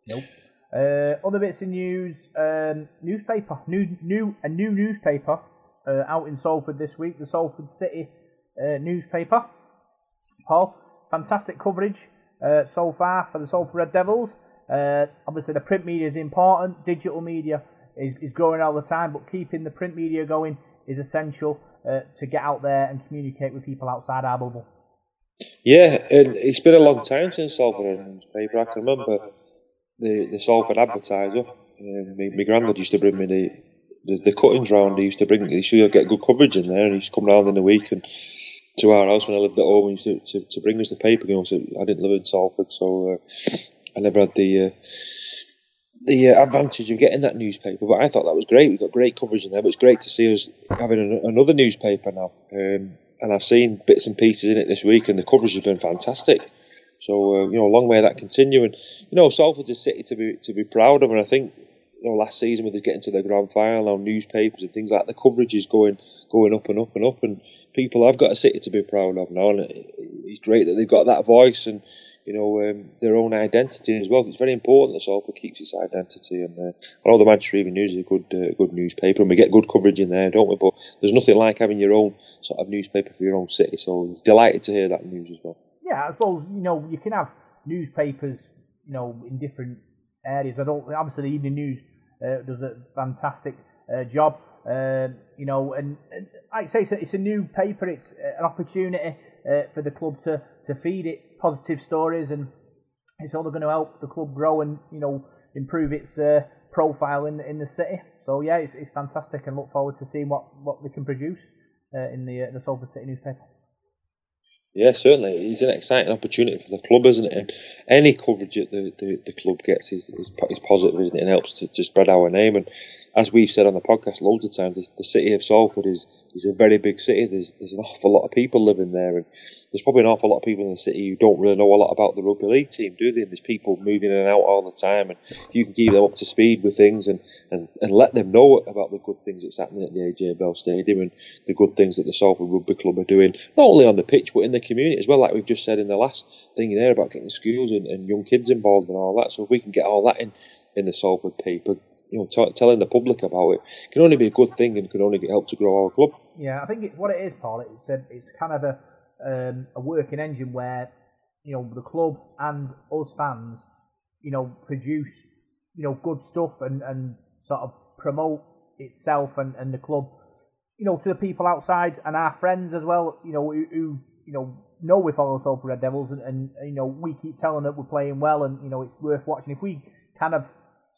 S1: Nope. Uh, other bits of news: um, newspaper, new new a new newspaper uh, out in Salford this week. The Salford City uh, newspaper. Paul, fantastic coverage uh, so far for the Salford Red Devils. Uh, obviously, the print media is important. Digital media is, is growing all the time, but keeping the print media going is essential uh, to get out there and communicate with people outside our bubble.
S2: Yeah, and it's been a long time since Salford had a newspaper. I can remember the, the Salford Advertiser. Um, my, my granddad used to bring me the, the, the cuttings round. He used to bring, me, he used to get good coverage in there, and he used to come round in the week and to our house when I lived at home. He used to, to, to bring us the paper. You know, so I didn't live in Salford, so uh, I never had the. Uh, the uh, advantage of getting that newspaper, but I thought that was great. We got great coverage in there, but it's great to see us having an, another newspaper now. Um, and I've seen bits and pieces in it this week, and the coverage has been fantastic. So uh, you know, a long way that continuing. You know, Salford's a city to be to be proud of, and I think you know last season with us getting to the grand final, now newspapers and things like the coverage is going going up and up and up, and people have got a city to be proud of now, and it, it's great that they've got that voice and you know um, their own identity as well. It's very important that Salford keeps its identity, and uh, I know the Manchester Evening News is a good uh, good newspaper, and we get good coverage in there, don't we? But there's nothing like having your own sort of newspaper for your own city. So delighted to hear that news as well.
S1: Yeah, I suppose you know you can have newspapers, you know, in different areas. I don't obviously the Evening News uh, does a fantastic uh, job, uh, you know, and, and I say, it's a, it's a new paper. It's uh, an opportunity uh, for the club to to feed it positive stories, and it's only going to help the club grow and you know improve its uh, profile in in the city. So yeah, it's, it's fantastic, and look forward to seeing what, what they can produce uh, in the uh, the Salford City newspaper.
S2: Yeah, certainly. It's an exciting opportunity for the club, isn't it? And any coverage that the, the, the club gets is, is, is positive, isn't it? And helps to, to spread our name. And as we've said on the podcast loads of times, the, the city of Salford is, is a very big city. There's there's an awful lot of people living there, and there's probably an awful lot of people in the city who don't really know a lot about the rugby league team, do they? And there's people moving in and out all the time, and you can keep them up to speed with things and, and, and let them know about the good things that's happening at the AJ Bell Stadium and the good things that the Salford Rugby Club are doing, not only on the pitch but in the community as well, like we've just said in the last thing there about getting schools and, and young kids involved and all that. So if we can get all that in in the Salford paper, you know, t- telling the public about it can only be a good thing and can only help to grow our club.
S1: Yeah, I think it, what it is, Paul, it's a, it's kind of a um, a working engine where you know the club and us fans, you know, produce you know good stuff and, and sort of promote itself and, and the club, you know, to the people outside and our friends as well, you know, who, who you know know we follow Salford Red Devils and, and you know we keep telling that we're playing well and you know it's worth watching. If we kind of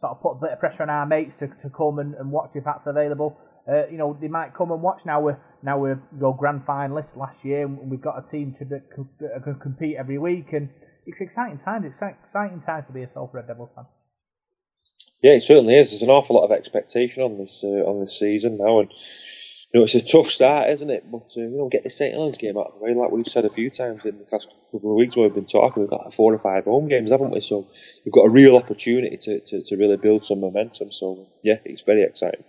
S1: sort of put a bit of pressure on our mates to, to come and, and watch if that's available. Uh, you know, they might come and watch. Now we're now we're your grand finalists last year, and we've got a team to that can compete every week, and it's exciting times. It's exciting times to be a Salford Red Devils fan.
S2: Yeah, it certainly is. There's an awful lot of expectation on this uh, on this season now, and you know it's a tough start, isn't it? But uh, you know, get the St Helens game out of the way, like we've said a few times in the past couple of weeks where we've been talking. We've got four or five home games, haven't we? So we've got a real opportunity to, to, to really build some momentum. So yeah, it's very exciting.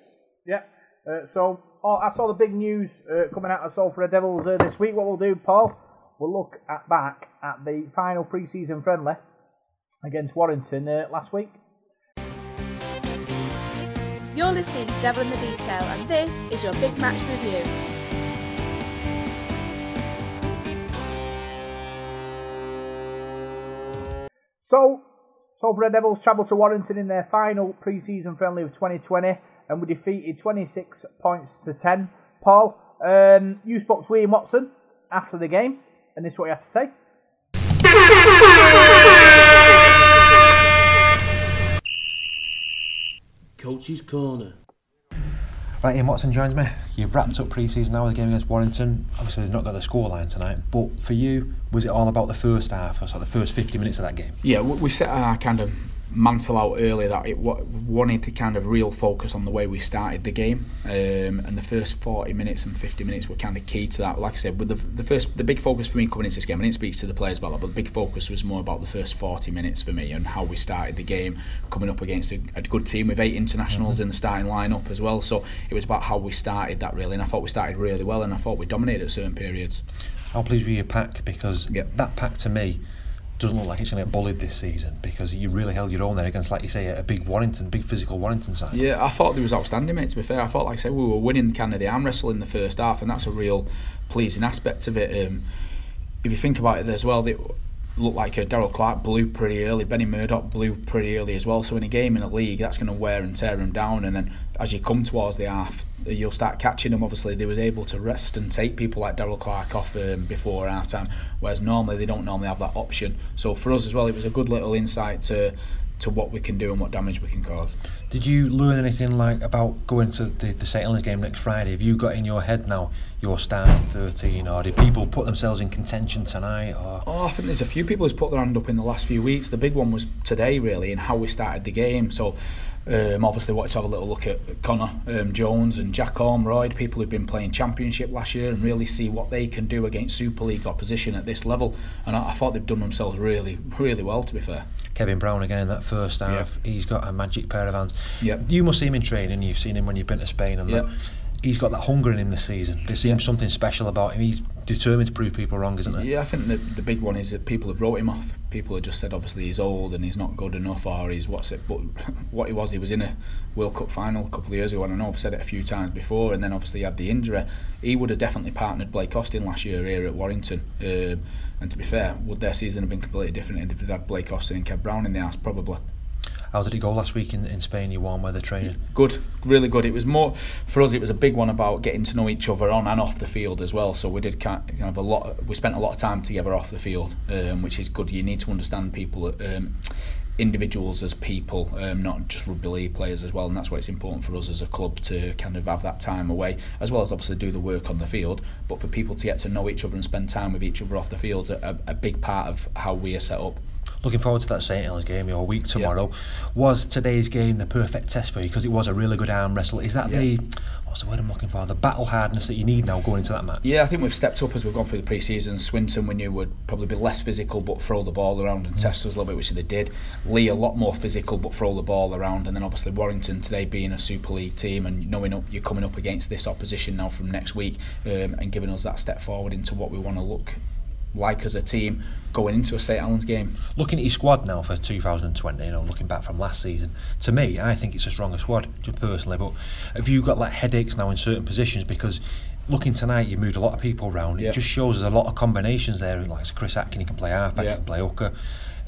S1: Yeah. Uh, so oh, I saw the big news uh, coming out of Salford Devils uh, this week. What we'll do, Paul, we'll look at back at the final pre-season friendly against Warrington uh, last week.
S3: You're listening to Devil in the Detail, and this is your big match review.
S1: So, Salford Red Devils travelled to Warrington in their final pre-season friendly of 2020 and were defeated 26 points to 10. Paul, um, you spoke to Ian Watson after the game, and this is what he had to say.
S4: Coach's Corner.
S5: Right, Ian Watson joins me. You've wrapped up pre-season now with the game against Warrington. Obviously, they've not got the scoreline tonight, but for you, was it all about the first half, or sort of the first 50 minutes of that game?
S6: Yeah, we we set our kind of mantle out early that it wa- wanted to kind of real focus on the way we started the game, um, and the first 40 minutes and 50 minutes were kind of key to that. Like I said, with the, the first, the big focus for me coming into this game, I didn't speak to the players about that, but the big focus was more about the first 40 minutes for me and how we started the game, coming up against a, a good team with eight internationals in the starting lineup as well. So it was about how we started that really, and I thought we started really well, and I thought we dominated at certain periods.
S5: How pleased with your pack? Because
S6: Yep.
S5: that pack to me doesn't look like it's going to get bullied this season because you really held your own there against, like you say, a big Warrington, big physical Warrington side.
S6: Yeah, I thought they was outstanding, mate. To be fair, I thought, like I said, we were winning kind of the arm wrestle in the first half, and that's a real pleasing aspect of it. Um, if you think about it as well, they looked like uh, Daryl Clark blew pretty early, Benny Murdoch blew pretty early as well. So in a game in a league, that's going to wear and tear him down, and then as you come towards the half, you'll start catching them. Obviously, they was able to rest and take people like Daryl Clark off um, before half time, whereas normally they don't normally have that option. So for us as well, it was a good little insight to to what we can do and what damage we can cause.
S5: Did you learn anything like about going to the, the St Helens game next Friday? Have you got in your head now your starting 13, or did people put themselves in contention tonight? Or
S6: Oh, I think there's a few people who's put their hand up in the last few weeks. The big one was today, really, and how we started the game. So, um, obviously, wanted to have a little look at Connor um, Jones and Jack Ormondroyd, people who've been playing Championship last year, and really see what they can do against Super League opposition at this level. And I, I thought they've done themselves really, really well, to be fair.
S5: Kevin Brown again in that first half, he's got a magic pair of hands.
S6: Yep.
S5: You must see him in training. You've seen him when you've been to Spain, and
S6: Yep.
S5: that. He's got that hunger in him this season. There seems
S6: Yep.
S5: something special about him. He's determined to prove people wrong, isn't he?
S6: Yeah, I think the, the big one is that people have wrote him off. People have just said obviously he's old and he's not good enough or he's what's it. But *laughs* what he was, he was in a World Cup final a couple of years ago, and I know I've said it a few times before. And then obviously he had the injury. He would have definitely partnered Blake Austin last year here at Warrington. Um, and to be fair, would their season have been completely different if they'd had Blake Austin and Kev Brown in the house? Probably.
S5: How did it go last week in, in Spain? You warm weather training.
S6: Good, really good. It was more for us. It was a big one about getting to know each other on and off the field as well. So we did kind kind of a lot. We spent a lot of time together off the field, um, which is good. You need to understand people, um, individuals as people, um, not just rugby league players as well. And that's why it's important for us as a club to kind of have that time away, as well as obviously do the work on the field. But for people to get to know each other and spend time with each other off the field is a, a big part of how we are set up.
S5: Looking forward to that St Helens game, your week tomorrow. Was today's game the perfect test for you? Because it was a really good arm wrestle. Is that
S6: Yeah.
S5: the what's the word I'm looking for? The battle hardness that you need now going into that match.
S6: Yeah, I think we've stepped up as we've gone through the pre-season. Swinton, we knew would probably be less physical but throw the ball around and test us a little bit, which they did. Lee a lot more physical but throw the ball around, and then obviously Warrington today being a Super League team and knowing up you're coming up against this opposition now from next week um, and giving us that step forward into what we want to look like as a team going into a St Helens game.
S5: Looking at your squad now for 2020, you know, looking back from last season, to me, I think it's a stronger squad, just personally. But have you got like headaches now in certain positions? Because looking tonight, you moved a lot of people around. It just shows there's a lot of combinations there. Like so Chris Atkin, he can play halfback,
S6: Yeah.
S5: he can play hooker.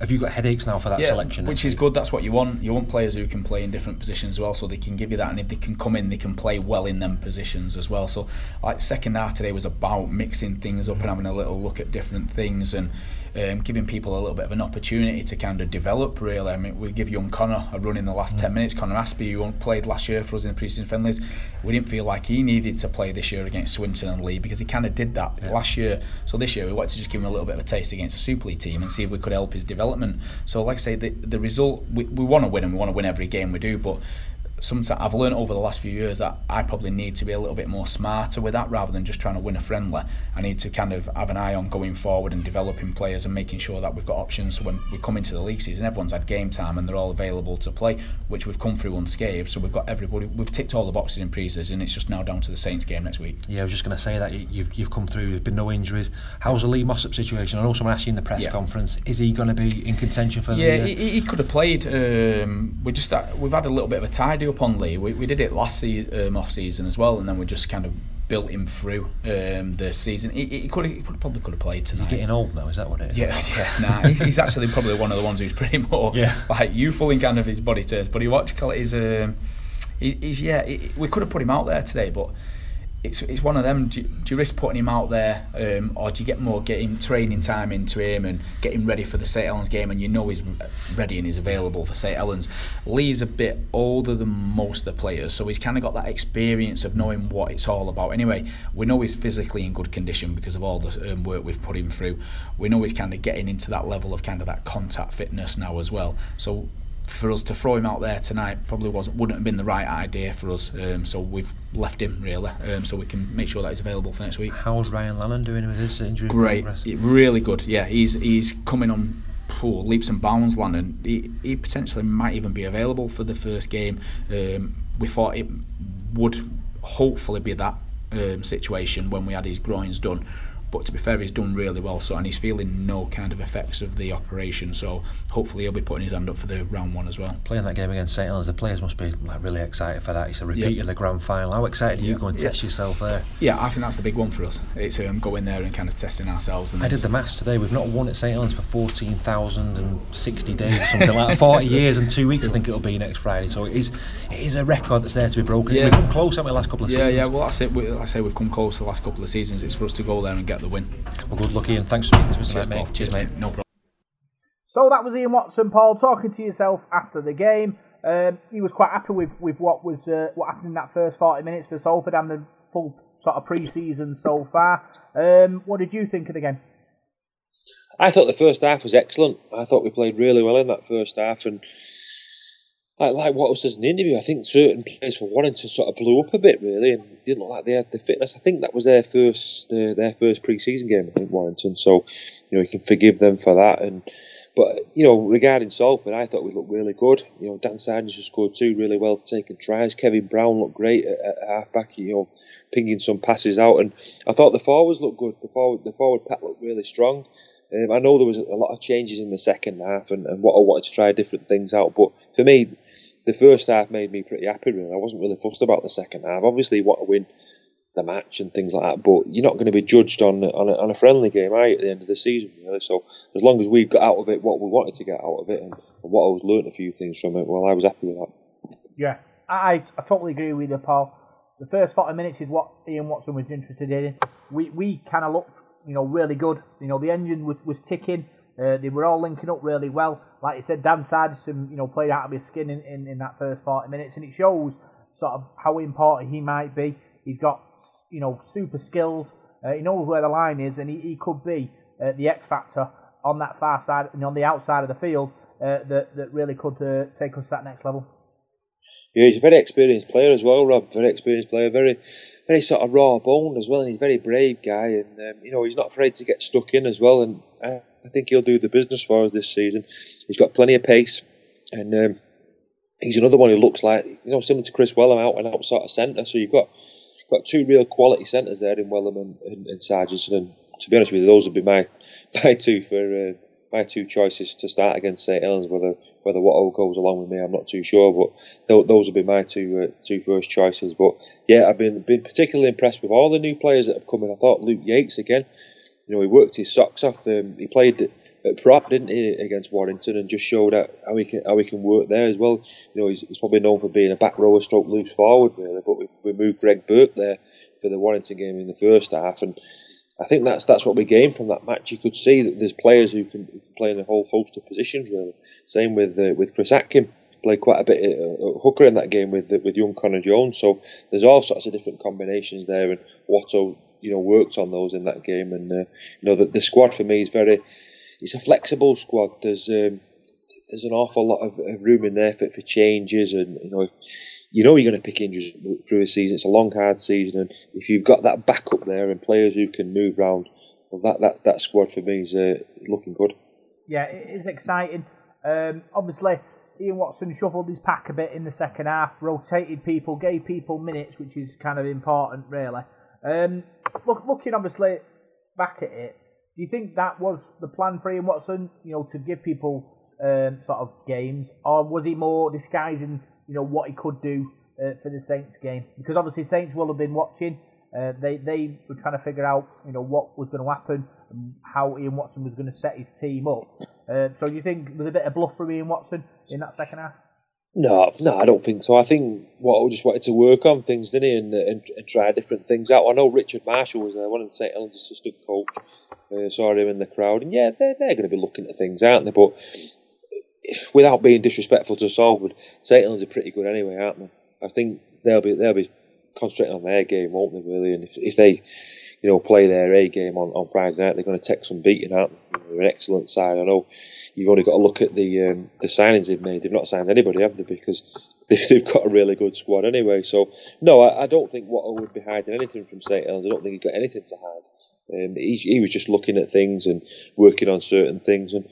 S5: Have you got headaches now for that
S6: yeah,
S5: selection?
S6: which is good. That's what you want. You want players who can play in different positions as well, so they can give you that. And if they can come in, they can play well in them positions as well. So, like second half today was about mixing things up and having a little look at different things and um, giving people a little bit of an opportunity to kind of develop. Really, I mean, we give young Connor a run in the last ten minutes. Connor Aspie, who played last year for us in the pre-season friendlies, we didn't feel like he needed to play this year against Swinton and Lee because he kind of did that last year. So this year we wanted to just give him a little bit of a taste against a Super League team and see if we could help his development. So like I say, the the result we, we want to win and we want to win every game we do, but sometimes I've learned over the last few years that I probably need to be a little bit more smarter with that rather than just trying to win a friendly. I need to kind of have an eye on going forward and developing players and making sure that we've got options. So when we come into the league season, everyone's had game time and they're all available to play, which we've come through unscathed. So we've got everybody, we've ticked all the boxes in pre-season. It's just now down to the Saints game next week.
S5: Yeah, I was just going to say that you- you've, you've come through. There's been no injuries. How's the Lee Mossop situation? I know someone asked you in the press
S6: Yeah.
S5: conference. Is he going to be in contention for
S6: Yeah,
S5: the? uh,
S6: he, he- he could have played. Um, we just uh, we've had a little bit of a tidy up up on Lee. We, we did it last se- um, off season as well, and then we just kind of built him through um, the season. He, he could he could probably could have played tonight.
S5: He's getting old now, is that what it is?
S6: Yeah, *laughs* yeah, nah. He's actually probably one of the ones who's pretty more
S5: Yeah.
S6: like youthful in kind of his body turns. But he watch call it his um, he, he's yeah. He, we could have put him out there today, but it's it's one of them. Do you, do you risk putting him out there, um, or do you get more getting training time into him and get him ready for the St Helens game, and you know he's ready and he's available for St Helens? Lee's a bit older than most of the players, so he's kind of got that experience of knowing what it's all about. Anyway, we know he's physically in good condition because of all the um, work we've put him through. We know he's kind of getting into that level of kind of that contact fitness now as well. So for us to throw him out there tonight probably wasn't wouldn't have been the right idea for us. Um, so we've left him really, um, so we can make sure that he's available for next week.
S5: How's Ryan Lannon doing with his injury?
S6: Great? Really good. Yeah, he's he's coming on poor leaps and bounds. Landon, he, he potentially might even be available for the first game. Um, we thought it would hopefully be that um, situation when we had his groins done. But to be fair, he's done really well. So and he's feeling no kind of effects of the operation. So hopefully he'll be putting his hand up for the round one as well.
S5: Playing that game against St Helens, the players must be like really excited for that. It's a repeat
S6: Yeah.
S5: of the grand final. How excited are you
S6: Yeah.
S5: going to
S6: Yeah.
S5: test yourself there?
S6: Yeah, I think that's the big one for us. It's um, going there and kind of testing ourselves. And
S5: I did the maths today. We've not won at St Helens for 14,060 days or something like that. 40 *laughs* years and two weeks, I think it'll be next Friday. So it is, it is a record that's there to be broken.
S6: Yeah.
S5: We've come close, haven't we, the last couple of
S6: Yeah,
S5: seasons?
S6: yeah. Well, that's it. We, like I say we've come close the last couple of seasons. It's for us to go there and get the win.
S5: Well, good luck, Ian. Thanks for speaking to us
S6: Cheers,
S5: tonight, mate. Cheers, mate.
S6: No problem.
S1: So that was Ian Watson, Paul, talking to yourself after the game. Um, he was quite happy with, with what was uh, what happened in that first 40 minutes for Salford and the full sort of pre-season so far. Um, what did you think of the game?
S2: I thought the first half was excellent. I thought we played really well in that first half, and like, like what was says in the interview, I think certain players for Warrington sort of blew up a bit, really, and didn't look like they had the fitness. I think that was their first uh, their first pre-season game, I think Warrington. So you know you can forgive them for that. And but you know regarding Salford, I thought we looked really good. You know Dan Sarginson just scored two really well taken tries. Kevin Brown looked great at, at half back. You know pinging some passes out, and I thought the forwards looked good. The forward the forward pack looked really strong. Um, I know there was a lot of changes in the second half, and, and what I wanted to try different things out. But for me, the first half made me pretty happy. Really, I wasn't really fussed about the second half. Obviously, you want to win the match and things like that, but you're not going to be judged on on a, on a friendly game, you, at the end of the season, really? So as long as we've got out of it what we wanted to get out of it, and, and what I was learnt a few things from it, well, I was happy with that.
S1: Yeah, I, I totally agree with you, Paul. The first 40 minutes is what Ian Watson was interested in. We we kind of looked, you know, really good. You know, the engine was, was ticking. Uh, they were all linking up really well. Like you said, Dan Sarginson, you know, played out of his skin in, in, in that first 40 minutes, and it shows sort of how important he might be. He's got, you know, super skills. Uh, he knows where the line is, and he, he could be uh, the X factor on that far side and on the outside of the field uh, that that really could uh, take us to that next level.
S2: Yeah, he's a very experienced player as well, Rob. Very experienced player, very, very sort of raw boned as well, and he's a very brave guy, and um, you know he's not afraid to get stuck in as well. And I, think he'll do the business for us this season. He's got plenty of pace, and um, he's another one who looks like you know similar to Kris Welham out and out sort of centre. So you've got got two real quality centres there in Welham and, and, and Sarginson. And to be honest with you, those would be my *laughs* my two for. Uh, my two choices to start against St Helens. Whether whether Watto goes along with me, I'm not too sure, but those would be my two uh, two first choices. But yeah, I've been been particularly impressed with all the new players that have come in. I thought Luke Yates again. You know, he worked his socks off. Um, he played at prop, didn't he, against Warrington, and just showed how he can how he can work there as well. You know, he's, he's probably known for being a back rower, stroke loose forward, really. But we, we moved Greg Burke there for the Warrington game in the first half, and I think that's that's what we gained from that match. You could see that there's players who can, who can play in a whole host of positions. Really, same with uh, with Chris Atkin. Played quite a bit uh, hooker in that game with with young Connor Jones. So there's all sorts of different combinations there, and Watto, you know, worked on those in that game. And uh, you know, that the squad for me is very, it's a flexible squad. There's um, there's an awful lot of, room in there for, for changes, and you know, if, you know you're going to pick injuries through a season. It's a long, hard season, and if you've got that backup there and players who can move around, well, that that, that squad for me is uh, looking good.
S1: Yeah, it is exciting. Um, obviously, Ian Watson shuffled his pack a bit in the second half, rotated people, gave people minutes, which is kind of important, really. Um, look, looking obviously back at it, do you think that was the plan for Ian Watson? You know, to give people um, sort of games, or was he more disguising you know what he could do uh, for the Saints game because obviously Saints will have been watching. Uh, they they were trying to figure out you know what was going to happen and how Ian Watson was going to set his team up. Uh, so do you think there's a bit of bluff from Ian Watson in that second half?
S2: No, no, I don't think so. I think Watto just wanted to work on things, didn't he, and, and, and try different things out. I know Richard Marshall was there, one of St Helens assistant coach. Uh, saw him in the crowd, and yeah, they're, they're going to be looking at things, aren't they? But without being disrespectful to Salford, St Helens are pretty good anyway, aren't they? I think they'll be they'll be concentrating on their game, won't they? Really, and if, if they you know, play their A game on, on Friday night. They're going to take some beating, they? They're an excellent side. I know you've only got to look at the um, the signings they've made. They've not signed anybody, have they? Because *laughs* they've, they've got a really good squad anyway. So, no, I, I don't think Watto would be hiding anything from St. Helens. I don't think he's got anything to hide. Um, he, he was just looking at things and working on certain things. And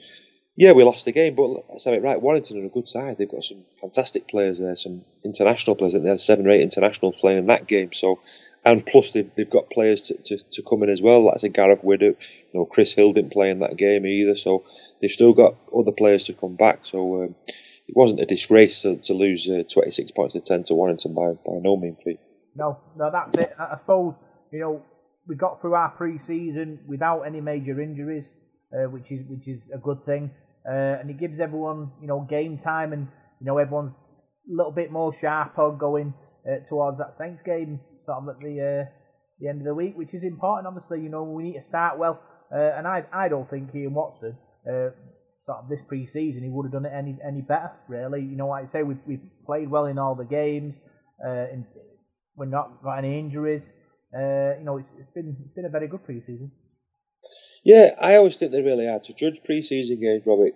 S2: yeah, we lost the game, but let's have it right. Warrington are a good side. They've got some fantastic players there, some international players. They had seven or eight internationals playing in that game. So and plus they've, they've got players to, to, to come in as well. Like I said, Gareth Widdop, you know, Chris Hill didn't play in that game either, so they've still got other players to come back. So um, it wasn't a disgrace to, to lose uh, 26 points to 10 to Warrington by, by no mean feat.
S1: No, no, that's it. I suppose, you know, we got through our pre-season without any major injuries, uh, which is which is a good thing, uh, and it gives everyone, you know, game time, and you know everyone's a little bit more sharper going uh, towards that Saints game sort of at the uh, the end of the week, which is important. Obviously, you know we need to start well, uh, and I I don't think Ian Watson. Uh, sort of this pre-season, he would have done it any any better. Really, you know, like I say, we've we've played well in all the games. Uh, in, we're not got any injuries. Uh, you know, it's, it's been it's been a very good pre-season.
S2: Yeah, I always think they really hard to judge pre-season games, Robert.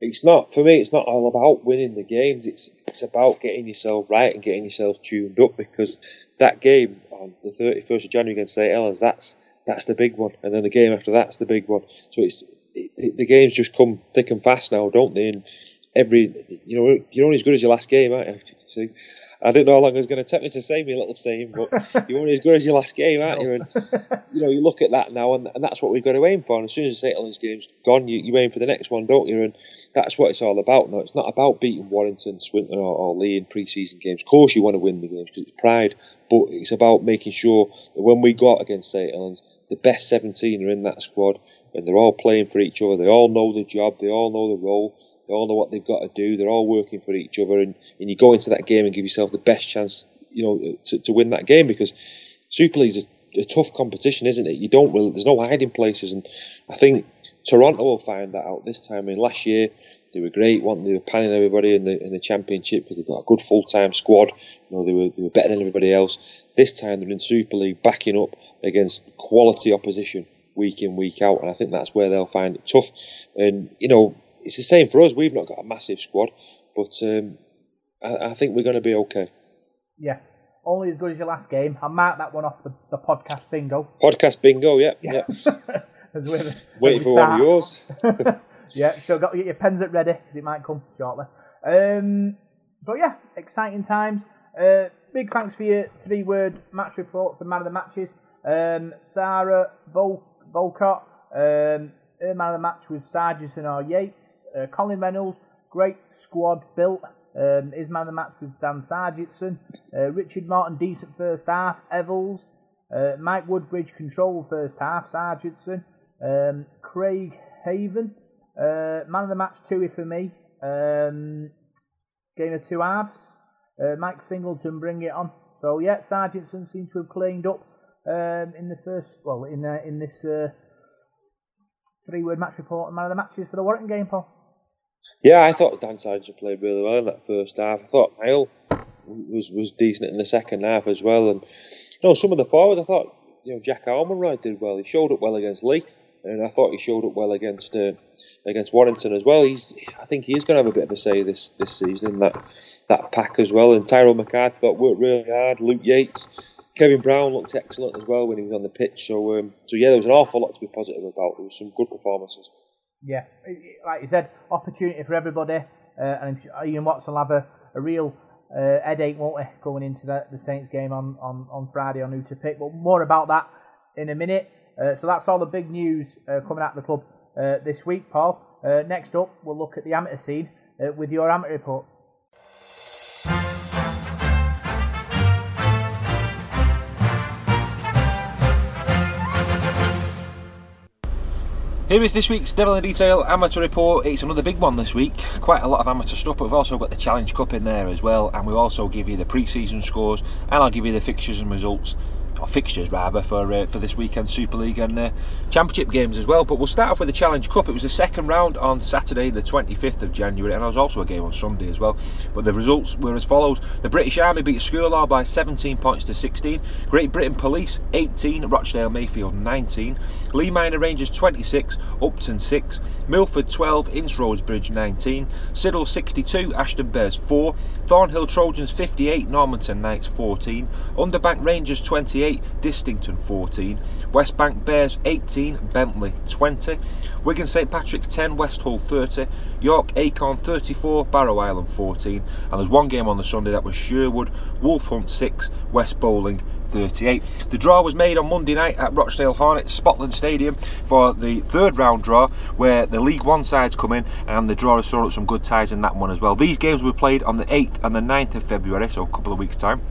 S2: It's not for me. It's not all about winning the games. It's it's about getting yourself right and getting yourself tuned up because that game on the 31st of January against St Helens, that's that's the big one, and then the game after that's the big one. So it's it, it, the games just come thick and fast now, don't they? And every you know you're only as good as your last game, aren't you? I didn't know how long it was going to take me to say my little saying, but *laughs* you're only as good as your last game, aren't you? And you know, you look at that now, and, and that's what we've got to aim for. And as soon as the St game's gone, you, you aim for the next one, don't you? And that's what it's all about now. It's not about beating Warrington, Swinton, or, or Leigh in pre-season games. Of course, you want to win the games because it's pride, but it's about making sure that when we go out against St Helens, the best 17 are in that squad, and they're all playing for each other. They all know the job, they all know the role they all know what they've got to do. They're all working for each other, and, and you go into that game and give yourself the best chance, you know, to, to win that game because Super League's a, a tough competition, isn't it? You don't really, there's no hiding places, and I think Toronto will find that out this time. I mean, last year they were great, they? they were panning everybody in the in the championship because they've got a good full time squad. You know, they were they were better than everybody else. This time they're in Super League, backing up against quality opposition week in week out, and I think that's where they'll find it tough. And you know, it's the same for us. We've not got a massive squad, but um, I, I, think we're going to be okay.
S1: Yeah, only as good as your last game. I marked that one off the, the podcast bingo.
S2: Podcast bingo, yeah, yeah. yeah. *laughs* Waiting for one of yours. *laughs*
S1: yeah, so got to get your pens at ready because it might come shortly. Um, but yeah, exciting times. Uh, big thanks for your three-word match reports and man of the matches. Um, Sarah Vol- Volcott. Um, man of the match was Sarginson or Yates. Uh, Colin Reynolds, great squad built. Um, his man of the match was Dan Sarginson. Uh, Richard Martin, decent first half. Evalds. Uh, Mike Woodbridge, control first half. Sarginson. Um, Craig Haven. Uh, man of the match, Tui for me. Um, game of two halves. Uh, Mike Singleton, bring it on. So yeah, Sarginson seems to have cleaned up um, in the first, well, in uh, in this uh, three word match report and man of the matches for the Warrington game, Paul.
S2: Yeah, I thought Dan Sarginson played really well in that first half. I thought Niall was was decent in the second half as well. And you know, some of the forwards, I thought you know Jack Ormondroyd did well. He showed up well against Lee, and I thought he showed up well against uh, against Warrington as well. He's I think he's going to have a bit of a say this this season in that that pack as well. And Tyrone McCarthy thought worked really hard. Luke Yates Kevin Brown looked excellent as well when he was on the pitch. So, um, so yeah, there was an awful lot to be positive about. There was some good performances.
S1: Yeah, like you said, opportunity for everybody, uh, and Ian Watson will have a, a real uh, headache, won't he, going into the, the Saints game on, on, on Friday on who to pick. But more about that in a minute. Uh, so that's all the big news uh, coming out of the club uh, this week, Paul. Uh, next up, we'll look at the amateur scene with your amateur report.
S5: Here is this week's Devil in Detail amateur report. It's another big one this week. Quite a lot of amateur stuff, but we've also got the Challenge Cup in there as well, and we'll also give you the pre-season scores, and I'll give you the fixtures and results or fixtures rather for uh, for this weekend Super League and uh, Championship games as well. But we'll start off with the Challenge Cup. It was the second round on Saturday, the 25th of January, and there was also a game on Sunday as well. But the results were as follows: the British Army beat Skirlaugh by 17 points to 16. Great Britain Police 18, Rochdale Mayfield 19, Leigh Minor Rangers 26, Upton 6, Milford 12, Ince Bridge 19, Siddal 62, Ashton Bears 4, Thornhill Trojans 58, Normanton Knights 14, Underbank Rangers 28. 28, Distington 14, West Bank Bears 18, Bentley 20, Wigan St Patrick's 10, West Hull 30, York Acorn 34, Barrow Island 14, and there's one game on the Sunday that was Sherwood, Wolf Hunt 6, West Bowling 38. The draw was made on Monday night at Rochdale Hornets Spotland Stadium for the third round draw, where the League One sides come in, and the draw has thrown up some good ties in that one as well. These games were played on the 8th and the 9th of February, so a couple of weeks' time.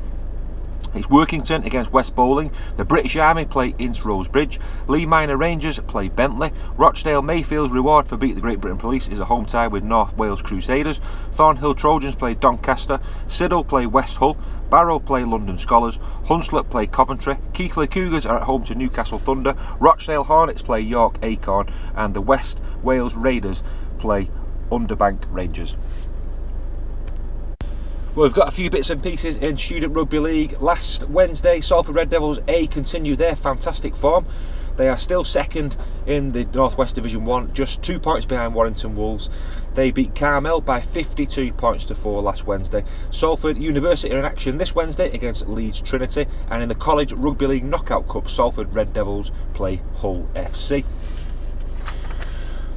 S5: It's Workington against West Bowling. The British Army play Ince Bridge. Leigh Minor Rangers play Bentley. Rochdale Mayfield's reward for beating the Great Britain Police is a home tie with North Wales Crusaders. Thornhill Trojans play Doncaster. Siddal play West Hull. Barrow play London Skolars. Hunslet play Coventry. Keighley Cougars are at home to Newcastle Thunder. Rochdale Hornets play York Acorn. And the West Wales Raiders play Underbank Rangers. We've got a few bits and pieces in Student Rugby League. Last Wednesday, Salford Red Devils A continued their fantastic form. They are still second in the Northwest Division 1, just two points behind Warrington Wolves. They beat Carmel by 52 points to 4 last Wednesday. Salford University are in action this Wednesday against Leeds Trinity, and in the College Rugby League Knockout Cup, Salford Red Devils play Hull FC.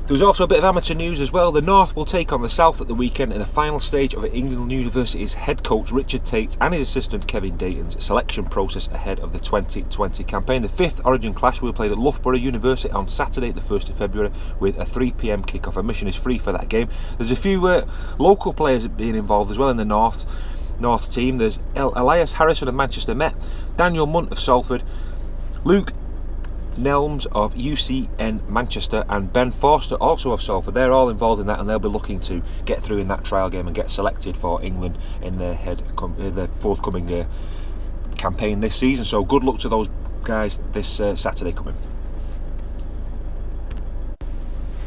S5: There was also a bit of amateur news as well. The North will take on the South at the weekend in the final stage of England University's head coach Richard Tate and his assistant Kevin Dayton's selection process ahead of the 2020 campaign. The fifth Origin clash will be played at Loughborough University on Saturday, the 1st of February, with a 3 pm kick-off. Admission is free for that game. There's a few uh, local players being involved as well in the North North team. There's Elias Harrison of Manchester Met, Daniel Munt of Salford, Luke Nelms of UCN Manchester and Ben Forster also of Salford. They're all involved in that and they'll be looking to get through in that trial game and get selected for England in their head com- uh, the forthcoming uh, campaign this season. So good luck to those guys this uh, Saturday coming.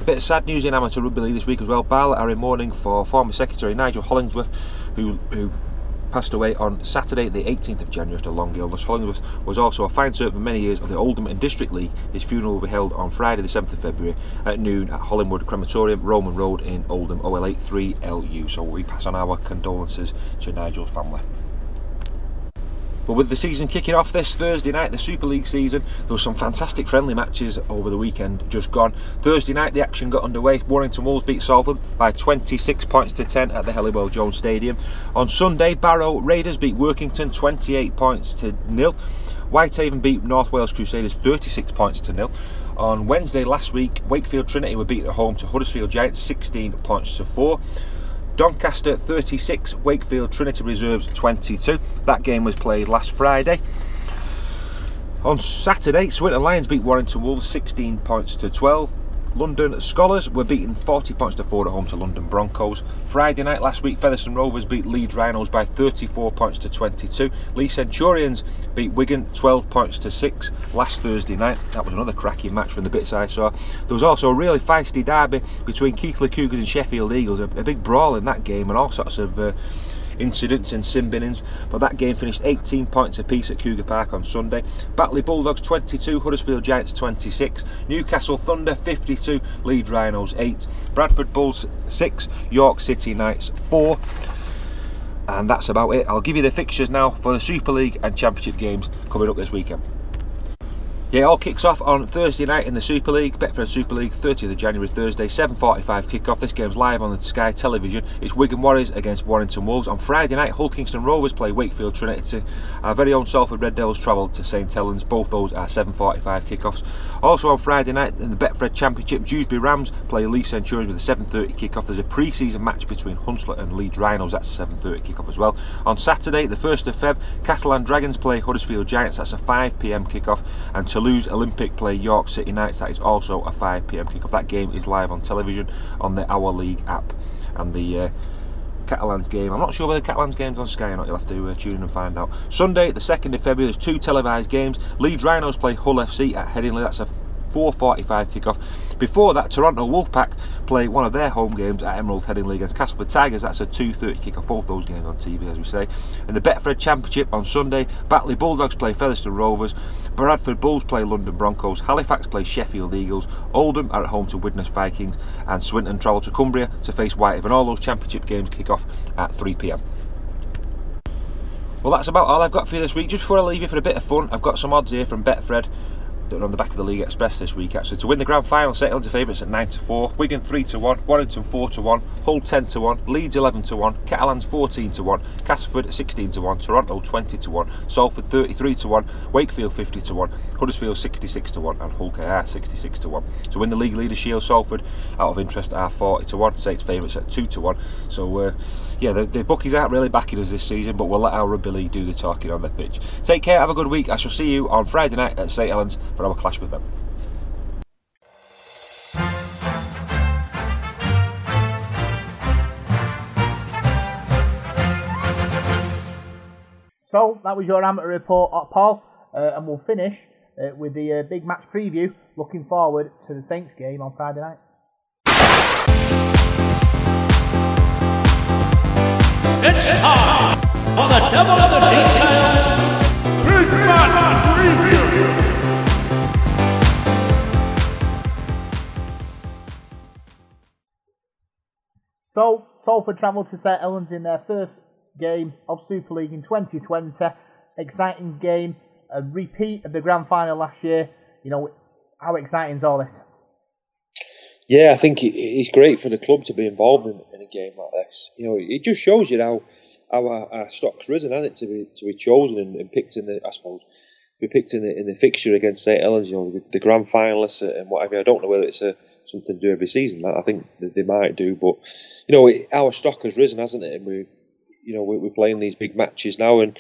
S5: A bit of sad news in amateur rugby league this week as well. Barlett are in mourning for former secretary Nigel Hollingsworth, who who passed away on Saturday, the 18th of January after a long illness. Hollingsworth was also a fine servant for many years of the Oldham and District League. His funeral will be held on Friday, the 7th of February at noon at Hollinwood Crematorium, Roman Road in Oldham, OL83LU. So we pass on our condolences to Nigel's family. But with the season kicking off this Thursday night, the Super League season, there were some fantastic friendly matches over the weekend just gone. Thursday night, the action got underway. Warrington Wolves beat Salford by 26 points to 10 at the Halliwell Jones Stadium. On Sunday, Barrow Raiders beat Workington 28 points to nil. Whitehaven beat North Wales Crusaders 36 points to nil. On Wednesday last week, Wakefield Trinity were beaten at home to Huddersfield Giants 16 points to 4. Doncaster 36, Wakefield Trinity Reserves 22. That game was played last Friday. On Saturday, Swinton Lions beat Warrington Wolves 16 points to 12. London Skolars were beaten 40 points to 4 at home to London Broncos. Friday night last week, Featherstone Rovers beat Leeds Rhinos by 34 points to 22. Leigh Centurions beat Wigan 12 points to 6 last Thursday night. That was another cracking match from the bits I saw. There was also a really feisty derby between Keighley Cougars and Sheffield Eagles, a, a big brawl in that game, and all sorts of. Uh, incidents and sin binnings, but that game finished 18 points apiece at Cougar Park on Sunday. Batley Bulldogs 22, Huddersfield Giants 26, Newcastle Thunder 52, Leeds Rhinos 8, Bradford Bulls 6, York City Knights 4. And that's about it. I'll give you the fixtures now for the Super League and Championship games coming up this weekend. Yeah, it all kicks off on Thursday night in the Super League, Betfred Super League, 30th of January, Thursday, 7.45 kick-off. This game's live on the Sky Television. It's Wigan Warriors against Warrington Wolves. On Friday night, Hull Kingston Rovers play Wakefield Trinity. Our very own Salford Red Devils travel to St Helens. Both those are 7.45 kick-offs. Also on Friday night in the Betfred Championship, Dewsbury Rams play Leigh Centurions with a 7.30 kick-off. There's a pre-season match between Hunslet and Leeds Rhinos. That's a 7.30 kick-off as well. On Saturday, the 1st of Feb, Catalan Dragons play Huddersfield Giants. That's a 5pm kick-off. And Toulouse Olympique play York City Knights. That is also a 5 pm kickoff. That game is live on television on the Our League app. And the uh, Catalans game. I'm not sure whether Catalans game's on Sky or not. You'll have to uh, tune in and find out. Sunday, the 2nd of February, there's two televised games. Leeds Rhinos play Hull FC at Headingley. That's a 4.45 kickoff. Before that, Toronto Wolfpack play one of their home games at Emerald Headingley against Castleford Tigers. That's a 2.30 kickoff. Both those games on TV, as we say. In the Betfred Championship on Sunday, Batley Bulldogs play Featherstone Rovers. Bradford Bulls play London Broncos. Halifax play Sheffield Eagles. Oldham are at home to Widnes Vikings. And Swinton travel to Cumbria to face White. And all those championship games kick off at 3 pm. Well, that's about all I've got for you this week. Just before I leave you for a bit of fun, I've got some odds here from Betfred that are on the back of the League Express this week actually. To win the grand final, St Helens are favourites at 9 to 4, Wigan 3 to 1, Warrington 4 to 1, Hull 10 to 1, Leeds 11 to 1, Catalans 14 to 1, Castleford 16 to 1, Toronto 20 to 1, Salford 33 to 1, Wakefield 50 to 1, Huddersfield 66 to 1, and Hull KR 66 to 1. To win the League Leader Shield, Salford out of interest are 40 to 1, Saints favourites at 2 to 1. So, uh, yeah, the, the bookies aren't really backing us this season, but we'll let our rugby league do the talking on the pitch. Take care, have a good week. I shall see you on Friday night at St Helens for our clash with them.
S1: So that was your amateur report, uh, Paul, uh, and we'll finish uh, with the uh, big match preview. Looking forward to the Saints game on Friday night.
S4: It's time for the Devil of the Details Big Match Preview.
S1: So Salford travelled to St Helens in their first game of Super League in 2020. Exciting game, a repeat of the grand final last year. You know, how exciting is all this?
S2: Yeah, I think it's great for the club to be involved in, a game like this. You know, it just shows you how how our, our stock's risen, hasn't it, to be to be chosen and, and picked in the, I suppose, be picked in the in the fixture against St Helens. You know, the, the grand finalists and whatever. I don't know whether it's a, something to do every season. I think they might do, but you know, it, our stock has risen, hasn't it? And we, you know, we, we're playing these big matches now, and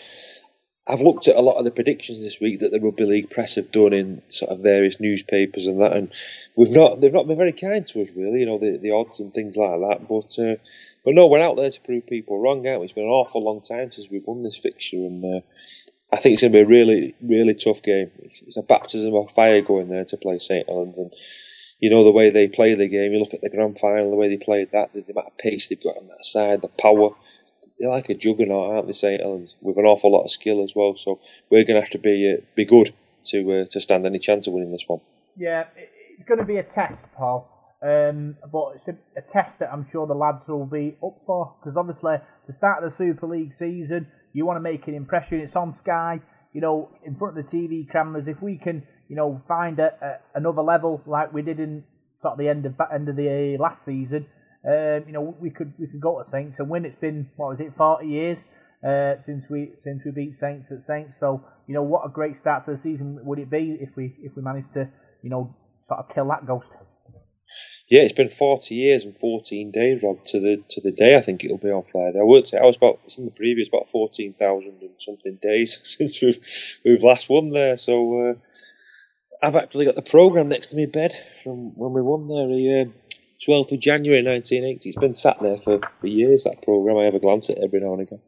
S2: I've looked at a lot of the predictions this week that the rugby league press have done in sort of various newspapers and that, and we've not they've not been very kind to us really. You know the, the odds and things like that. But uh, but no, we're out there to prove people wrong. Out. It's been an awful long time since we've won this fixture, and uh, I think it's going to be a really really tough game. It's, a baptism of fire going there to play St Helens, and you know the way they play the game. You look at the grand final, the way they played that, the, the amount of pace they've got on that side, the power they're like a juggernaut, aren't they, St Helens, with an awful lot of skill as well. So we're going to have to be uh, be good to uh, to stand any chance of winning this one.
S1: Yeah, it's going to be a test, Paul. Um, but it's a, a, test that I'm sure the lads will be up for because obviously the start of the Super League season, you want to make an impression. It's on Sky, you know, in front of the TV cameras. If we can, you know, find a, a, another level like we did in sort of the end of end of the last season, um, you know, we could we could go to Saints and win. It's been what was it, forty years uh, since we since we beat Saints at Saints. So you know, what a great start to the season would it be if we if we managed to you know sort of kill that ghost.
S2: Yeah, it's been forty years and fourteen days, Rob, to the to the day. I think it'll be on Friday. I would say I was about it's in the previous about fourteen thousand and something days *laughs* since we've we've last won there. So uh, I've actually got the program next to me bed from when we won there. He, uh, 12th of January 1980. It's been sat there for, for years, that programme. I have a glance at it every now and again.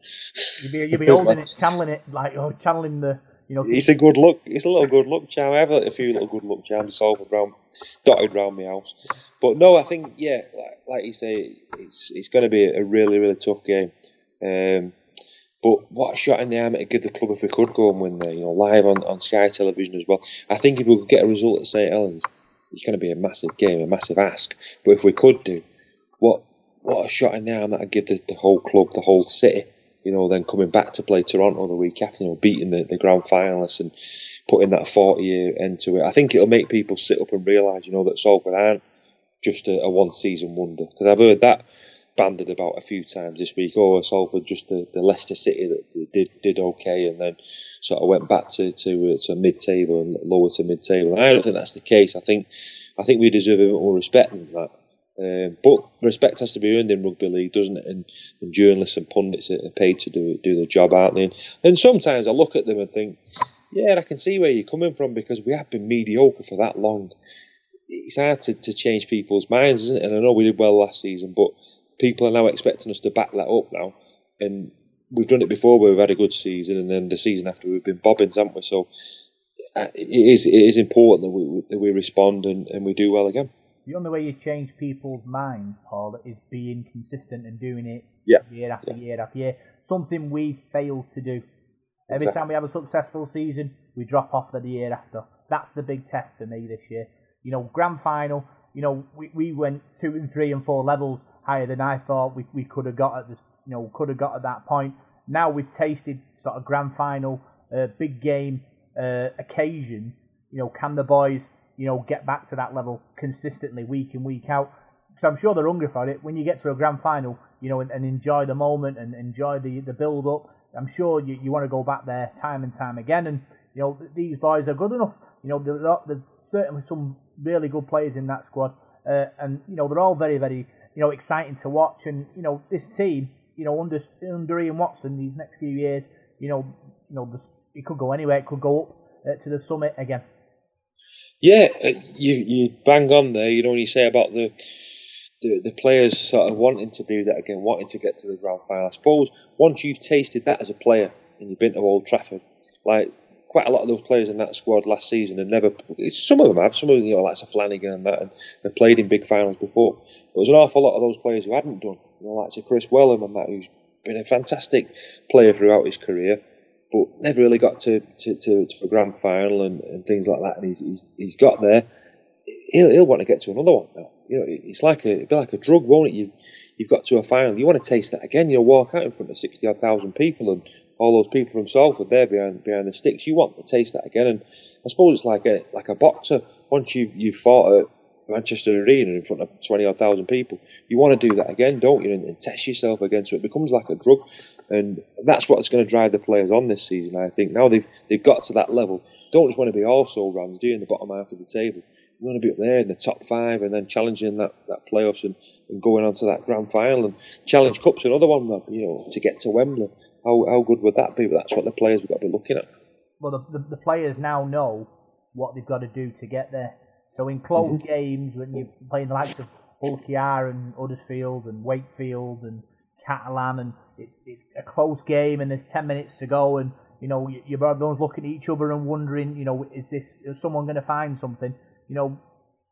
S1: You'll be, you'll be *laughs* holding like, it, channeling it, like, oh, channeling the, you know.
S2: It's a good look. It's a little good look charm. I have a, few little good look charms all around, dotted around my house. But no, I think, yeah, like, like you say, it's it's going to be a really, really tough game. Um, but what a shot in the arm to give the club if we could go and win there, you know, live on, on Sky Television as well. I think if we could get a result at St Helens, it's going to be a massive game, a massive ask. But if we could do, what what a shot in the arm that would give the, the whole club, the whole city. You know, then coming back to play Toronto the week after, you know, beating the, the grand finalists and putting that 40 year end to it. I think it'll make people sit up and realise, you know, that Salford aren't just a, a one season wonder. Because I've heard that banded about a few times this week. Oh, Salford just the, the Leicester City that did did okay, and then sort of went back to to, uh, to mid table and lower to mid table. I don't think that's the case. I think I think we deserve a bit more respect than that. Um, but respect has to be earned in rugby league, doesn't it? And, and journalists and pundits are paid to do do the job, aren't they? And, and sometimes I look at them and think Yeah, I can see where you're coming from because we have been mediocre for that long. It's hard to, to change people's minds, isn't it? And I know we did well last season, but people are now expecting us to back that up now. And we've done it before where we've had a good season, and then the season after we've been bobbins, haven't we? So uh, it is it is important that we that we respond and, and we do well again.
S1: The only way you change people's minds, Paul, is being consistent and doing it
S2: Yeah.
S1: year after year after year. Something we fail to do. Every
S2: Exactly.
S1: time we have a successful season, we drop off the year after. That's the big test for me this year. You know, grand final. You know, we, we went two and three and four levels higher than I thought we, we could have got at this. You know, could have got at that point. Now we've tasted sort of grand final, uh, big game uh, occasion. You know, can the boys, you know, get back to that level consistently week in week out? So I'm sure they're hungry for it. When you get to a grand final, you know, and, and enjoy the moment and enjoy the, the build up, I'm sure you, you want to go back there time and time again. And you know, these boys are good enough. You know, there's, there's certainly some really good players in that squad, uh, and you know they're all very very you know exciting to watch. And you know, this team, you know, under under Ian Watson these next few years, you know, you know, it could go anywhere. It could go up uh, to the summit again.
S2: Yeah, uh, you you bang on there. You know when you say about the, the the players sort of wanting to do that again, wanting to get to the grand final. I suppose once you've tasted that as a player and you've been to Old Trafford, like quite a lot of those players in that squad last season had never. Some of them have. Some of them, you know, like Flanagan and that, and they've played in big finals before. But there's an awful lot of those players who hadn't done. You know, like Kris Welham and that, who's been a fantastic player throughout his career but never really got to, to, to, to a grand final and, and things like that. And he's, he's, he's got there. He'll, he'll want to get to another one now. You know, it's like a it'd be like a drug, won't it? You you've got to a final. You want to taste that again. You'll walk out in front of sixty odd thousand people and all those people from Salford there behind behind the sticks. You want to taste that again. And I suppose it's like a like a boxer. Once you you fought at Manchester Arena in front of twenty odd thousand people, you want to do that again, don't you? And, and test yourself again. So it becomes like a drug, and that's what's going to drive the players on this season. I think now they've they've got to that level. Don't just want to be also runs, do you, in the bottom half of the table. You want to be up there in the top five, and then challenging that, that playoffs and, and going on to that grand final and challenge cups another one. You know, to get to Wembley. How how good would that be? But that's what the players we've got to be looking at.
S1: well, the, the, the players now know what they've got to do to get there. So in close games, when you're playing the likes of Hull KR and Huddersfield and Wakefield and Catalan, and it's, it's a close game, and there's ten minutes to go, and you know you- you're everyone's looking at each other and wondering, you know, is this is someone going to find something? You know,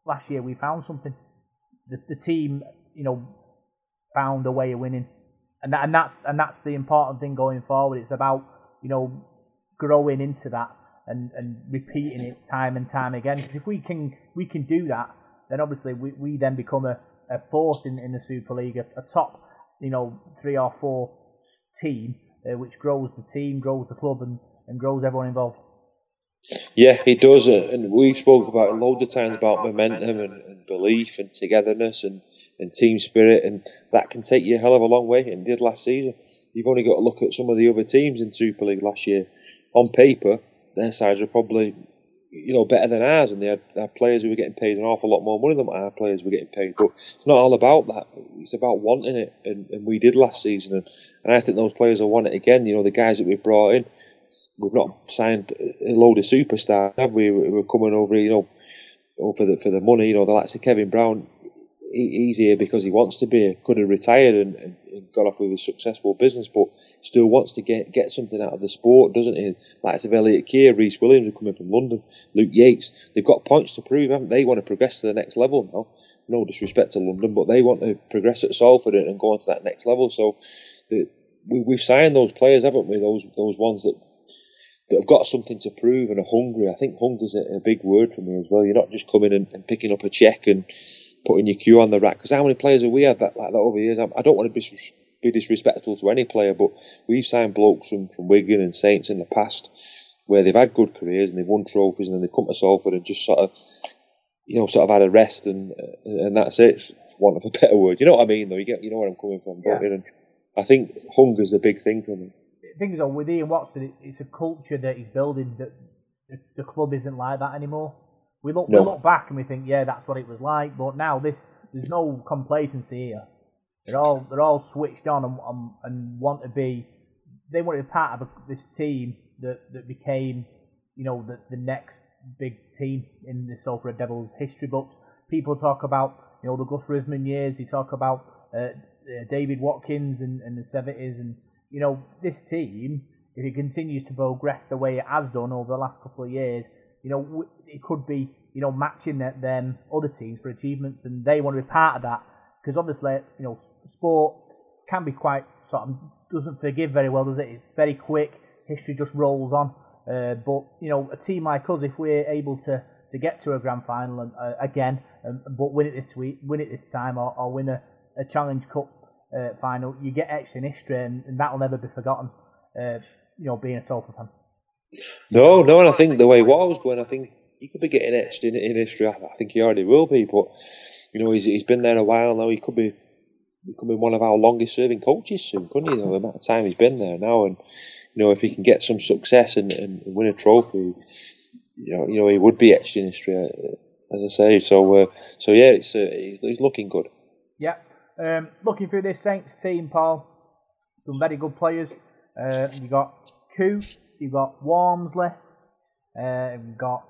S1: last year we found something. The, the team, you know, found a way of winning, and that, and that's and that's the important thing going forward. It's about you know growing into that and, and repeating it time and time again. Because if we can we can do that, then obviously we, we then become a, a force in, in the Super League, a, a top you know three or four team, uh, which grows the team, grows the club, and, and grows everyone involved.
S2: Yeah, it does, uh, and we've spoke about it loads of times about momentum and, and belief and togetherness and, and team spirit, and that can take you a hell of a long way. And did last season. You've only got to look at some of the other teams in Super League last year. On paper, their sides were probably, you know, better than ours, and they had, had players who were getting paid an awful lot more money than our players were getting paid. But it's not all about that. It's about wanting it, and, and we did last season, and, and I think those players will want it again. You know, the guys that we've brought in we've not signed a load of superstars, have we? We're coming over, you know, over the for the money. You know, the likes of Kevin Brown, he's here because he wants to be. Could have retired and, and, and gone off with a successful business, but still wants to get get something out of the sport, doesn't he? Likes of Elliot Kear, Rhys Williams are coming from London, Luke Yates. They've got points to prove, haven't they? They want to progress to the next level now. No disrespect to London, but they want to progress at Salford and, and go on to that next level. So. The, we, we've signed those players, haven't we? Those those ones that that have got something to prove and are hungry. I think hunger's a, a big word for me as well. You're not just coming and, and picking up a check and putting your cue on the rack. Because how many players have we had that like that over the years? I, I don't want to be, be disrespectful to any player, but we've signed blokes from, from Wigan and Saints in the past where they've had good careers and they've won trophies and then they've come to Salford and just sort of, you know, sort of had a rest and and that's it. For want of a *laughs* better word, you know what I mean? Though you get, you know where I'm coming from, don't
S1: Yeah.
S2: you? And I think hunger's a big thing for me.
S1: thing is, though, with Ian Watson, it's a culture that he's building that the, the club isn't like that anymore. We look,
S2: No.
S1: we look back and we think, yeah, that's what it was like. But now this, there's no complacency here. They're all they're all switched on and, and, and want to be. They want to be part of a, this team that, that became, you know, the, the next big team in the Salford Devils history books. People talk about, you know, the Gus Risman years. They talk about uh, uh, David Watkins and, and the 70s. And, you know, this team, if it continues to progress the way it has done over the last couple of years, you know, it could be, you know, matching that them other teams for achievements. And they want to be part of that. Because obviously, you know, sport can be quite sort of doesn't forgive very well, does it? It's very quick. History just rolls on. Uh, but you know, a team like us, if we're able to, to get to a grand final and uh, again, um, but win it this week, win it this time, or, or win a, a Challenge Cup uh, final, you get extra in history, and, and that will never be forgotten. Uh, you know, being a Salford fan.
S2: No, no, and I think the way was going, I think he could be getting etched in, in history. I think he already will be, but you know, he's, he's been there a while now. He could be becoming one of our longest serving coaches soon, couldn't he? The amount of time he's been there now, and you know, if he can get some success and, and win a trophy, you know, you know, he would be etched in history, uh, as I say. So, uh, so yeah, it's uh, he's, he's looking good.
S1: Yeah. Um, looking through this Saints team, Paul, some very good players. Uh, you got Coote, you've got Walmsley, uh, you've got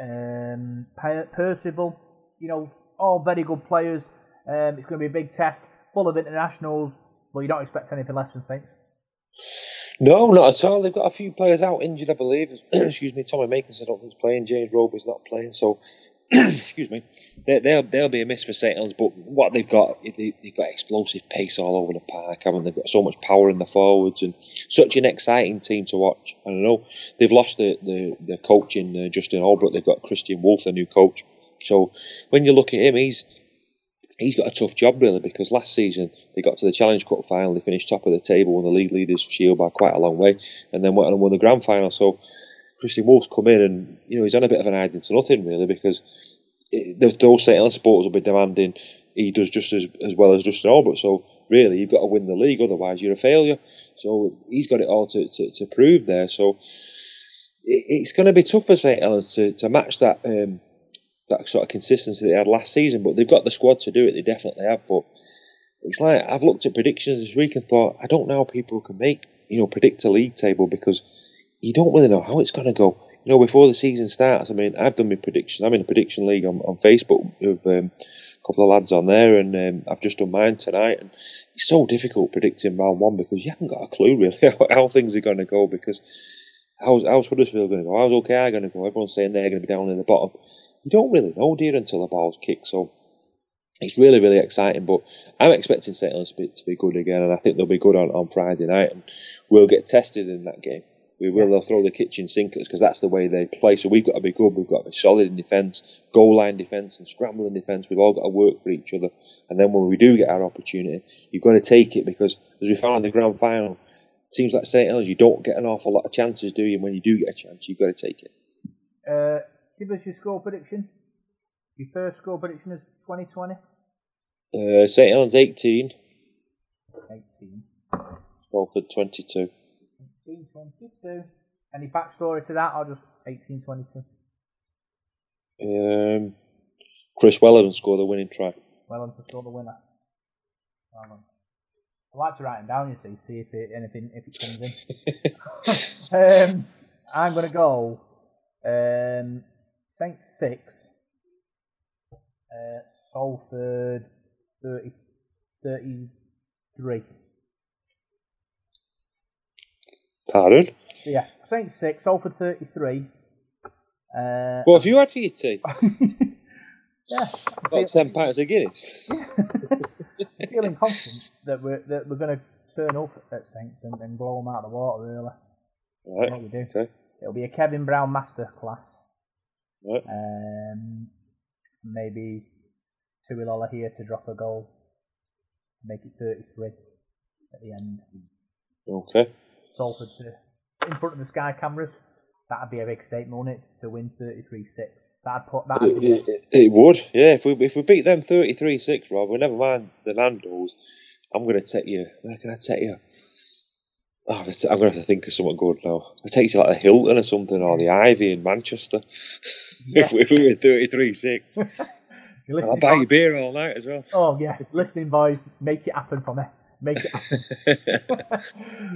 S1: um, Percival. You know, all very good players. Um, it's going to be a big test, full of internationals, but you don't expect anything less from Saints.
S2: No, not at all. They've got a few players out injured, I believe. *clears throat* excuse me, Tommy Makinson, I don't think he's playing. James Roby's not playing, so *clears throat* excuse me. They, they'll they'll be a miss for St Helens. But what they've got, they, they've got explosive pace all over the park, haven't they? They've got so much power in the forwards and such an exciting team to watch. I don't know. They've lost the the, the coach in uh, Justin Holbrook. They've got Kristian Woolf, the new coach. So when you look at him, he's he's got a tough job really because last season they got to the Challenge Cup final, they finished top of the table, won the league leaders shield by quite a long way, and then went on and won the grand final. So Kristian Woolf's come in and you know he's on a bit of an hiding to nothing really because it, those, those St supporters will be demanding he does just as, as well as Justin Albert. So really you've got to win the league, otherwise you're a failure. So he's got it all to, to, to prove there. So it, it's going to be tough for St Helens to, to match that. Um, that sort of consistency they had last season, but they've got the squad to do it. They definitely have. But it's like I've looked at predictions this week and thought I don't know how people can make you know predict a league table because you don't really know how it's going to go. You know, before the season starts, I mean, I've done my predictions. I'm in a prediction league on, on Facebook with um, a couple of lads on there, and um, I've just done mine tonight. And it's so difficult predicting round one because you haven't got a clue really *laughs* how, things are going to go. Because how's, how's Huddersfield going to go? How's Hull KR going to go? Everyone's saying they're going to be down in the bottom you don't really know, dear, until the ball's kicked. So it's really, really exciting. But I'm expecting St. To be, to be good again, and I think they'll be good on, on Friday night, and we'll get tested in that game. We will. They'll throw the kitchen sink at us because that's the way they play. So we've got to be good. We've got to be solid in defence, goal line defence, and scrambling defence. We've all got to work for each other. And then when we do get our opportunity, you've got to take it because, as we found in the grand final, teams like St. Helens, you don't get an awful lot of chances, do you? And when you do get a chance, you've got to take it.
S1: Uh, give us your score prediction. Your first score prediction is 2020.
S2: Uh, St. Helens 18,
S1: 18.
S2: Salford 22.
S1: 1822. Any backstory to that or just 1822?
S2: Um, Chris Wellington scored the winning try.
S1: Welham to score the winner. Done. I like to write them down, you see, see if it, anything if it comes in. *laughs* um, I'm going to go um, Saint six, uh, Salford 30, 33.
S2: Pardon?
S1: Yeah, Saint six, Salford 33. Uh,
S2: What have you had for your tea? *laughs*
S1: yeah,
S2: About ten pints of Guinness.
S1: I'm *laughs* feeling confident that we're that we're going to turn up at Saints and, and blow them out of the water. Really,
S2: Right.
S1: what we do.
S2: Okay.
S1: It'll be a Kevin Brown master class.
S2: Right.
S1: Um, maybe Tui Lolohea to drop a goal, make it 33 at the end.
S2: Okay.
S1: Salford to in front of the Sky cameras. That'd be a big statement, wouldn't it? To win 33-6. That'd put that.
S2: It, it, it would, yeah. If we if we beat them thirty three six, Rob, we never mind the Nandos. I'm going to take you. Where can I take you? Oh, I'm going to have to think of something good now. I take you like the Hilton or something, or the Ivy in Manchester. *laughs* if, we, if we were thirty three six, *laughs* I'll buy you beer all night as well.
S1: Oh yes, listening boys, make it happen for me. Make it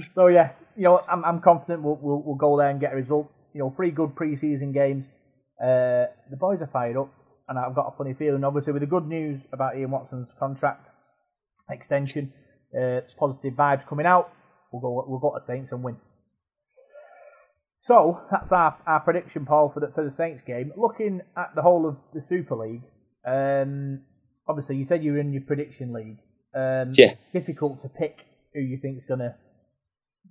S1: *laughs* so yeah, you know, I'm, I'm confident we'll, we'll we'll go there and get a result. you know, three good pre-season games. Uh, the boys are fired up, and I've got a funny feeling. Obviously, with the good news about Ian Watson's contract extension, uh, positive vibes coming out. We'll go. We'll go to Saints and win. So that's our, our prediction, Paul, for the for the Saints game. Looking at the whole of the Super League, um, obviously you said you were in your prediction league. Um,
S2: Yeah.
S1: Difficult to pick who you think is gonna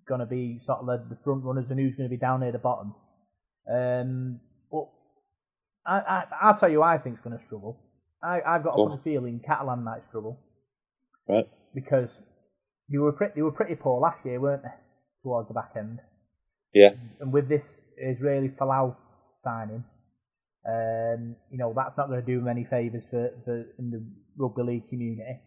S1: gonna be sort of the, the front runners and who's going to be down near the bottom. Um, but I, I I'll tell you, I think's going to struggle. I I've got a feeling Catalan might struggle
S2: Right.
S1: because they were pretty they were pretty poor last year, weren't they? Towards the back end
S2: Yeah.
S1: and with this Israel Folau signing, um, you know that's not going to do him any favours for, for in the rugby league community.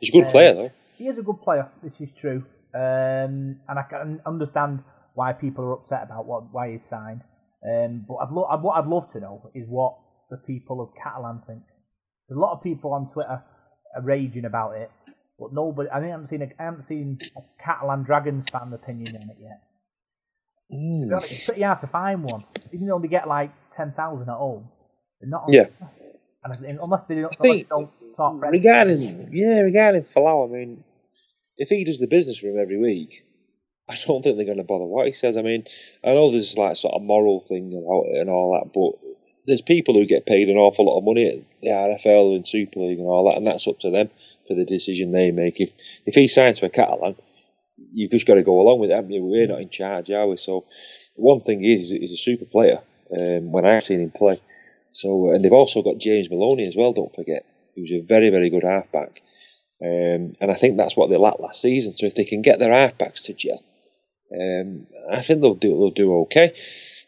S2: He's a good
S1: Uh,
S2: player though.
S1: He is a good player. This is true, um, and I can understand why people are upset about what why he's signed. Um, but I'd lo- I'd, what I'd love to know is what the people of Catalan think. There's a lot of people on Twitter are raging about it, but nobody. I think I haven't seen a, I haven't seen a Catalan Dragons fan opinion on it yet. Honest, It's pretty hard to find one. Even though they get like ten thousand at home, they're not. On
S2: Yeah.
S1: And I- unless they don't,
S2: I think
S1: unless don't talk French.
S2: regarding yeah regarding Folau, I mean, if he does the business for him every week, I don't think they're going to bother what he says. I mean, I know there's like sort of moral thing about it and all that, but there's people who get paid an awful lot of money at the RFL and Super League and all that, and that's up to them for the decision they make. If if he signs for Catalan, you've just got to go along with it. haven't you? We're not in charge, are we? So one thing is, he's a super player. Um, when I've seen him play, so and they've also got James Maloney as well. Don't forget, who's a very very good halfback. Um, and I think that's what they lacked last season. So if they can get their halfbacks to gel, um, I think they'll do they'll do okay.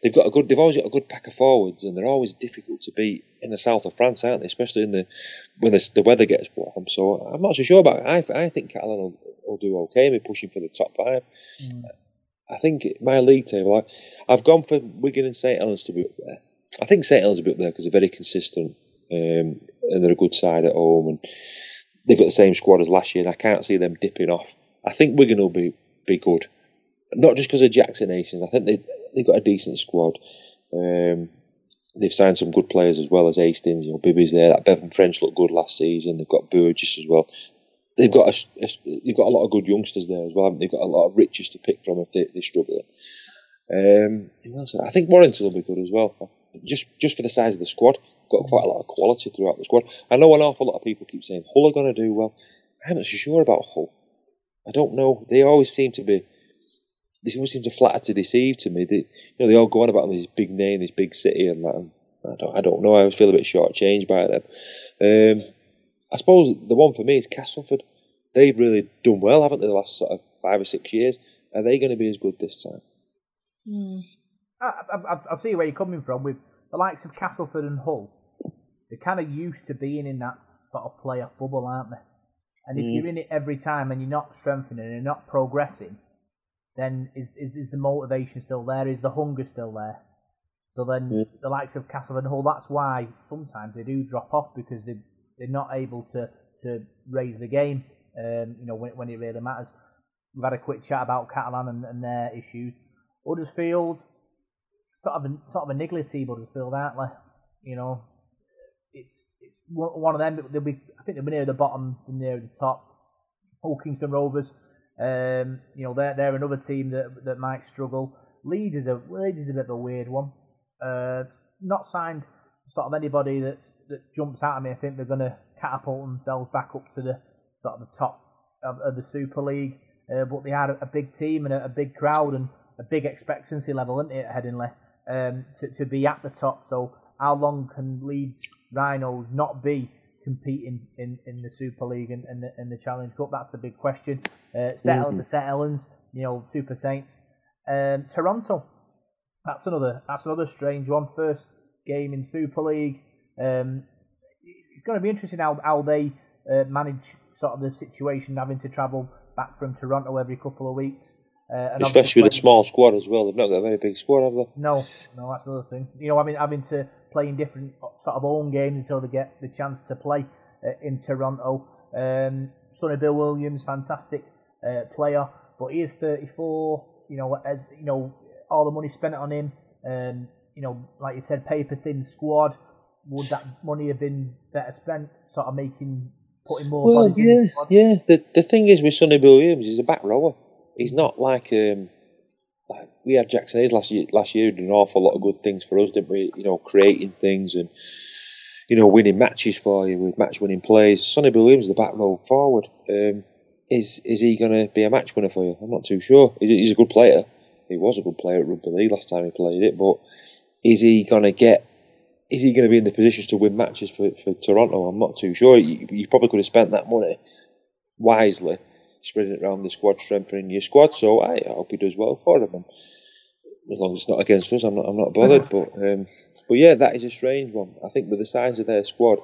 S2: They've got a good. They've always got a good pack of forwards, and they're always difficult to beat in the south of France, aren't they? Especially in the when the, the weather gets warm. So I'm not so sure about. It. I I think Catalan will, will do okay. Maybe pushing for the top five. I think my league table. I, I've gone for Wigan and St Helens to be up there. I think St Helens be up there because they're very consistent um, and they're a good side at home and they've got the same squad as last year. And I can't see them dipping off. I think Wigan will be be good, not just because of Jackson Hastings. I think they they've got a decent squad. Um, they've signed some good players as well as Hastings. You know, Bibby's there. That Bevan French looked good last season. They've got Burgess as well. They've got a, a- they've got a lot of good youngsters there as well. Haven't they? They've got a lot of riches to pick from if they, they're struggling. Um, who else? I think Warrington will be good as well. Just just for the size of the squad, got quite a lot of quality throughout the squad. I know an awful lot of people keep saying Hull are going to do well. I'm not so sure about Hull. I don't know. They always seem to be. They always seem to flatter to deceive to me. They, you know, they all go on about this big name, this big city, and that. I don't. I don't know. I always feel a bit shortchanged by them. Um, I suppose the one for me is Castleford. They've really done well, haven't they, the last sort of five or six years? Are they going to be as good this time? Hmm.
S1: I, I, I- I see where you're coming from with the likes of Castleford and Hull. They're kind of used to being in that sort of playoff bubble, aren't they? And if hmm. you're in it every time and you're not strengthening and you're not progressing, then is, is, is the motivation still there? Is the hunger still there? So then hmm. the likes of Castleford and Hull, that's why sometimes they do drop off because they, they're not able to, to raise the game, um, you know, when, when it really matters. We've had a quick chat about Catalan and, and their issues. Huddersfield, sort of a, sort of a niggly team, Huddersfield, aren't they? You know, it's, it's one of them. They'll be, I think they'll be near the bottom, than near the top. Hull Kingston Rovers, um, you know, they're they're another team that that might struggle. Leeds is a Leeds is a bit of a weird one. Uh, not signed sort of anybody that that jumps out at me. I think they're going to catapult themselves back up to the sort of the top of, of the Super League. Uh, but they had a, a big team and a, a big crowd and a big expectancy level, isn't it, at Headingley, um, to, to be at the top. So how long can Leeds Rhinos not be competing in, in the Super League and, and, the, and the Challenge Cup? That's the big question. Uh, St. Helens to St. Helens, you know, Super Saints. Um, Toronto, that's another that's another strange one. First game in Super League. Um, it's going to be interesting how how they uh, manage sort of the situation having to travel back from Toronto every couple of weeks. Uh,
S2: Especially with a small squad as well. They've not got a very big squad, have they?
S1: no, no, that's another thing. You know, having having to play in different sort of home games until they get the chance to play uh, in Toronto. Um, Sonny Bill Williams, fantastic uh, player, but he is 34. You know, as you know, all the money spent on him. Um, you know, like you said, paper thin squad. Would that money have been better spent, sort of making putting more
S2: Well, yeah, yeah. The the thing is with Sonny Bill Williams, he's a back rower. He's not like um, we had Jackson Hastings last year. Last year, did an awful lot of good things for us, didn't we? You know, creating things and you know winning matches for you with match winning plays. Sonny Williams, the back row forward. Um, is is he going to be a match winner for you? I'm not too sure. He's, he's a good player. He was a good player at rugby league last time he played it, but is he going to get? Is he going to be in the positions to win matches for, for Toronto? I'm not too sure. You, you probably could have spent that money wisely, spreading it around the squad, strengthening your squad. So I, I hope he does well for them. And as long as it's not against us, I'm not I'm not bothered. But um, but yeah, that is a strange one. I think with the size of their squad,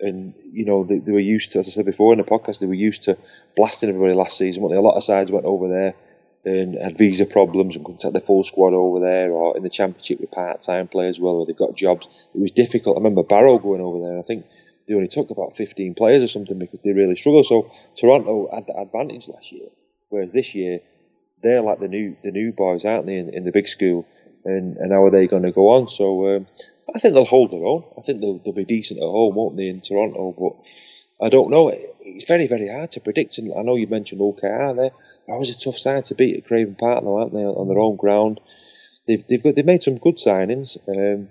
S2: and you know they, they were used to, as I said before in the podcast, they were used to blasting everybody last season. weren't they? A lot of sides went over there and had visa problems and couldn't take their full squad over there, or in the championship with part-time players well, where they got jobs. It was difficult. I remember Barrow going over there. and I think they only took about 15 players or something because they really struggled. So Toronto had that advantage last year, whereas this year they're like the new the new boys, aren't they, in, in the big school? And and how are they going to go on? So um, I think they'll hold their own. I think they'll, they'll be decent at home, won't they, in Toronto? But I don't know. It's very very hard to predict. And I know you mentioned Hull KR there. That was a tough side to beat at Craven Park, though, aren't they, on their own ground? They've they've got they've made some good signings. Um,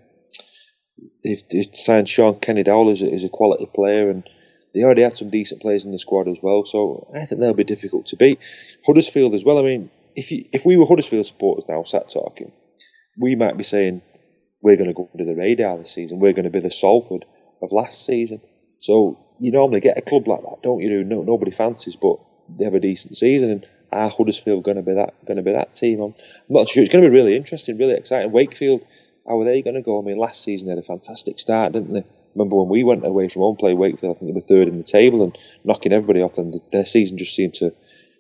S2: they've, they've signed Shaun Kenny-Dowall as a, as a quality player, and they already had some decent players in the squad as well. So I think they'll be difficult to beat. Huddersfield as well. I mean, if you, if we were Huddersfield supporters now sat talking, we might be saying we're going to go under the radar this season. We're going to be the Salford of last season. So you normally get a club like that, don't you? No, nobody fancies, but they have a decent season. And are Huddersfield going to be that going to be that team? I'm not sure. It's going to be really interesting, really exciting. Wakefield, how are they going to go? I mean, last season they had a fantastic start, didn't they? Remember when we went away from home, play Wakefield? I think they were third in the table and knocking everybody off. And their season just seemed to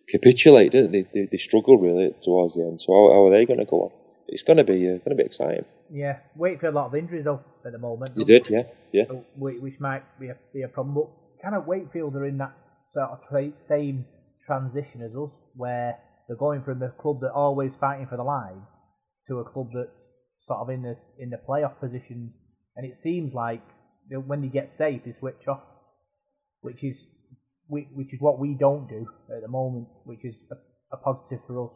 S2: capitulate, didn't they? They, they struggled really towards the end. So how, how are they going to go on? It's going to be uh, going to be exciting.
S1: Yeah, Wakefield a lot of injuries though at the moment.
S2: You did, yeah, yeah.
S1: Which might be a, be a problem. But kind of Wakefield are in that sort of tra- same transition as us, where they're going from a club that always fighting for the lives to a club that's sort of in the in the playoff positions. And it seems like when they get safe, they switch off, which is which is what we don't do at the moment, which is a, a positive for us.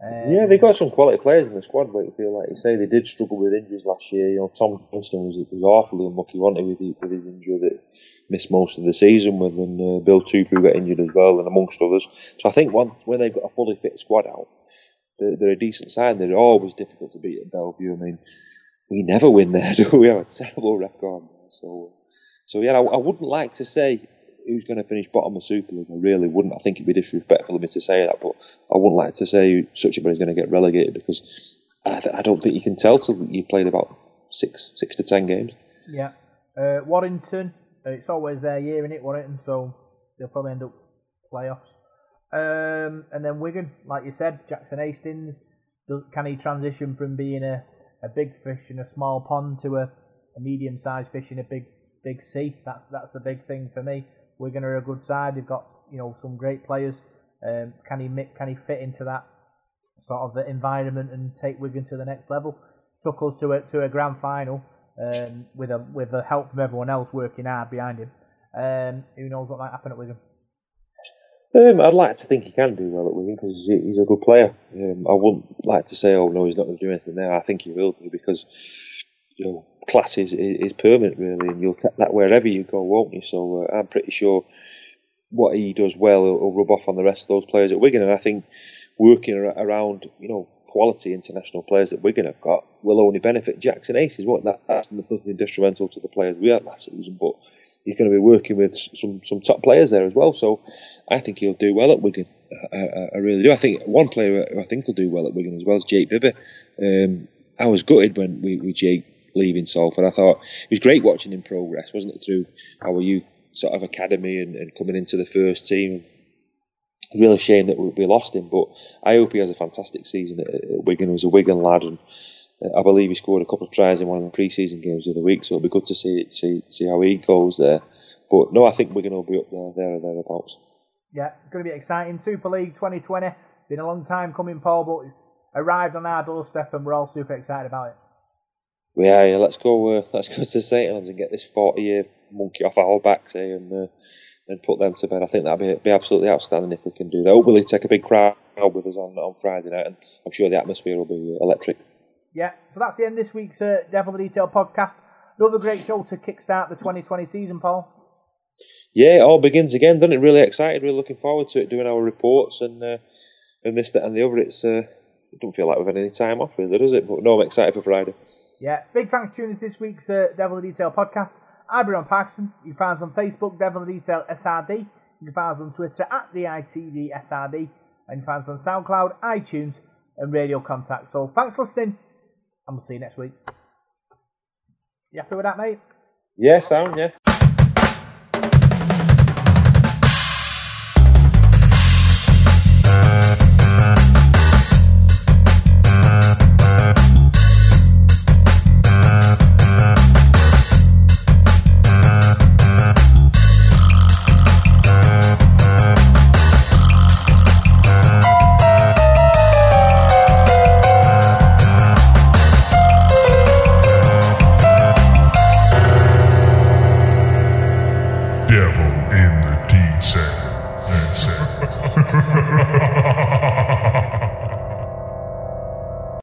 S1: Um,
S2: Yeah, they got some quality players in the squad, but you feel like you say they did struggle with injuries last year. You know, Tom Johnstone was, was awfully unlucky, wasn't he, with, his- with his injury that missed most of the season with, and uh, Bill Tupou got injured as well, and amongst others. So I think once when they've got a fully fit squad out, they're, they're a decent side. They're always difficult to beat at Bellevue. I mean, we never win there, *laughs* do we? Have a terrible record. So, so yeah, I, I wouldn't like to say who's going to finish bottom of Super League. I really wouldn't. I think it'd be disrespectful of me to say that, but I wouldn't like to say such a is going to get relegated because I, I don't think you can tell till you've played about six, six to ten games.
S1: Yeah. Uh, Warrington, uh, it's always their year in it, Warrington, so they'll probably end up playoffs. Um, and then Wigan, like you said, Jackson Hastings, can he transition from being a, a big fish in a small pond to a, a medium sized fish in a big big sea? That's that's the big thing for me. Wigan are a good side. They've got you know some great players. Um, can he can he fit into that sort of environment and take Wigan to the next level? Took us to a to a grand final um, with a with the help from everyone else working hard behind him. Um, who knows what might happen at Wigan?
S2: Um, I'd like to think he can do well at Wigan because he's, a good player. Um, I wouldn't like to say, oh no, he's not going to do anything there. I think he will do because you know class is, is permanent really, and you'll take that wherever you go, won't you? So uh, I'm pretty sure what he does well will, rub off on the rest of those players at Wigan, and I think working ar- around you know quality international players that Wigan have got will only benefit Jackson Hastings. What that that's nothing detrimental to the players we had last season, but he's going to be working with some some top players there as well. So I think he'll do well at Wigan. I, I, really do. I think one player I think will do well at Wigan as well is Jake Bibby. Um, I was gutted when we, we Jake leaving Salford. I thought it was great watching him progress, wasn't it, through our youth sort of academy and, and coming into the first team. Real shame that we, lost him, but I hope he has a fantastic season at, at Wigan. He was a Wigan lad, and I believe he scored a couple of tries in one of the pre-season games the other week. So it'll be good to see see see how he goes there. But no, I think we're going to be up there, there or thereabouts.
S1: Yeah, it's going to be exciting. Super League 2020. Been a long time coming, Paul, but it's arrived on our doorstep, and we're all super excited about it.
S2: Yeah, yeah. Let's go. Uh, *laughs* let's go to St Helens and get this forty-year monkey off our backs here and uh, and put them to bed. I think that'd be, be absolutely outstanding if we can do that. Hopefully, take a big crowd with us on on Friday night, and I'm sure the atmosphere will be uh, electric.
S1: Yeah, so that's the end of this week's uh, Devil the Detail podcast. Another great show to kickstart the 2020 season, Paul.
S2: Yeah, it all begins again, doesn't it? Really excited. Really looking forward to it. Doing our reports and uh, and this, that, and the other. It's uh, it don't feel like we've had any time off, really, does it? But no, I'm excited for Friday.
S1: Yeah, big thanks for tuning to this week's uh, Devil the Detail podcast. I've been on Parkinson. You can find us on Facebook, Devil the Detail SRD. You can find us on Twitter at the ITV SRD. And you can find us on SoundCloud, iTunes, and Radio Contact. So thanks for listening, and we'll see you next week. You happy with that, mate?
S2: Yeah, sound, yeah.